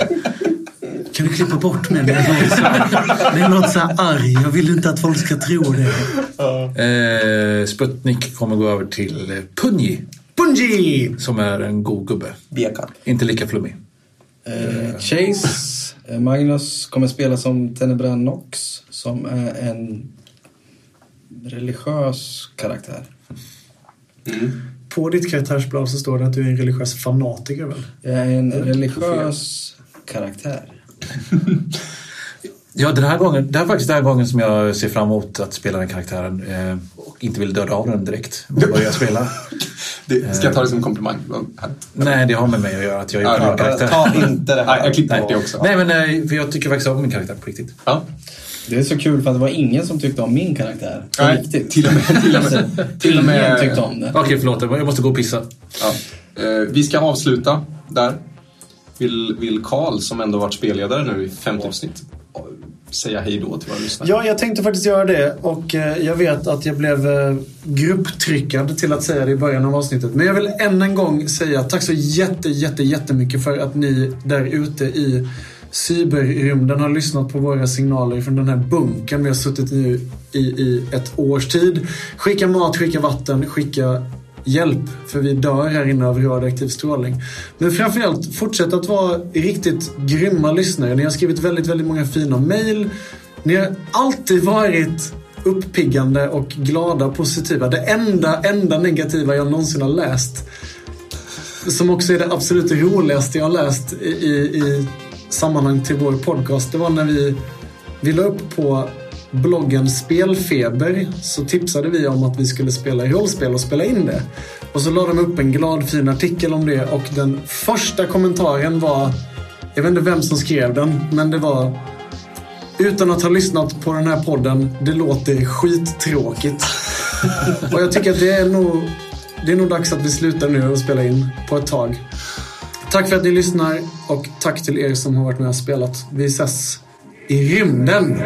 [LAUGHS] Kan du klippa bort mig jag låter så jag låter så arg? Jag vill inte att folk ska tro det. Eh, Sputnik kommer gå över till eh, Punji, Bungie! som är en god gubbe. Beka. Inte lika flummig. Eh, Chase, eh, Magnus kommer spela som Tenebran Nox som är en religiös karaktär. På ditt karaktärsblad så står det att du är en religiös fanatiker väl? Jag är en religiös karaktär. [LAUGHS] Ja, den här gången, det här är faktiskt den här gången som jag ser fram emot att spela den karaktären eh, och inte vill döda av den direkt och börja spela. [LAUGHS] Det, ska jag ta det som en komplimang? Nej, det har med mig att göra att jag en ja, karaktär. Ta inte det Nej, här. jag klippte Nej. bort det också. Nej, men eh, för jag tycker faktiskt om min karaktär på riktigt. Ja. Det är så kul för att det var ingen som tyckte om min karaktär. På Nej, riktigt. till och med- till och med- [LAUGHS] till och med- Ingen tyckte om det. Okej, förlåt. Jag måste gå och pissa. Ja. Eh, vi ska avsluta där. Vill, vill Karl, som ändå varit spelledare nu i femte avsnitt, säga hej då till våra lyssnare? Ja, jag tänkte faktiskt göra det och eh, jag vet att jag blev eh, grupptryckad till att säga det i början av avsnittet. Men jag vill än en gång säga tack så jätte, jätte, jättemycket för att ni där ute i cyberrymden har lyssnat på våra signaler från den här bunkern vi har suttit i i, i ett års tid. Skicka mat, skicka vatten, skicka hjälp för vi dör här inne av radioaktiv strålning. Men framförallt, fortsätt att vara riktigt grymma lyssnare. Ni har skrivit väldigt, väldigt många fina mejl. Ni har alltid varit uppiggande och glada och positiva. Det enda, enda negativa jag någonsin har läst som också är det absolut roligaste jag har läst i, i, i sammanhang till vår podcast. Det var när vi, vi la upp på bloggen Spelfeber så tipsade vi om att vi skulle spela rollspel och spela in det. Och så la de upp en glad fin artikel om det och den första kommentaren var, jag vet inte vem som skrev den, men det var utan att ha lyssnat på den här podden, det låter skittråkigt. [LAUGHS] och jag tycker att det är nog, det är nog dags att vi slutar nu och spela in på ett tag. Tack för att ni lyssnar och tack till er som har varit med och spelat. Vi ses i rymden!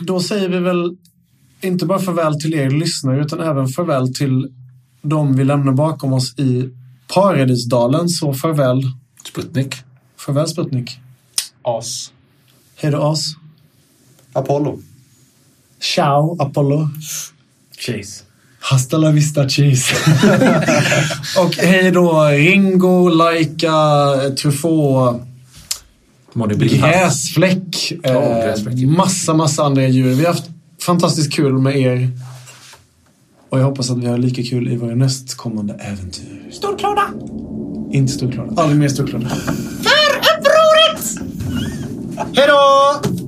Då säger vi väl inte bara farväl till er lyssnare utan även farväl till de vi lämnar bakom oss i Paradisdalen. Så farväl. Sputnik. Farväl Sputnik. As. Hej då As. Apollo. Ciao Apollo. Chase. Hasta la vista cheese. [LAUGHS] och hej då Ringo, Laika, Truffaut, Gräsfläck. Eh, gräsfläck. massa, massa andra djur. Vi har haft fantastiskt kul med er. Och jag hoppas att vi har lika kul i våra nästkommande äventyr. Storklåda! Inte storklåda. Aldrig mer storklåda. För upproret! Hej då!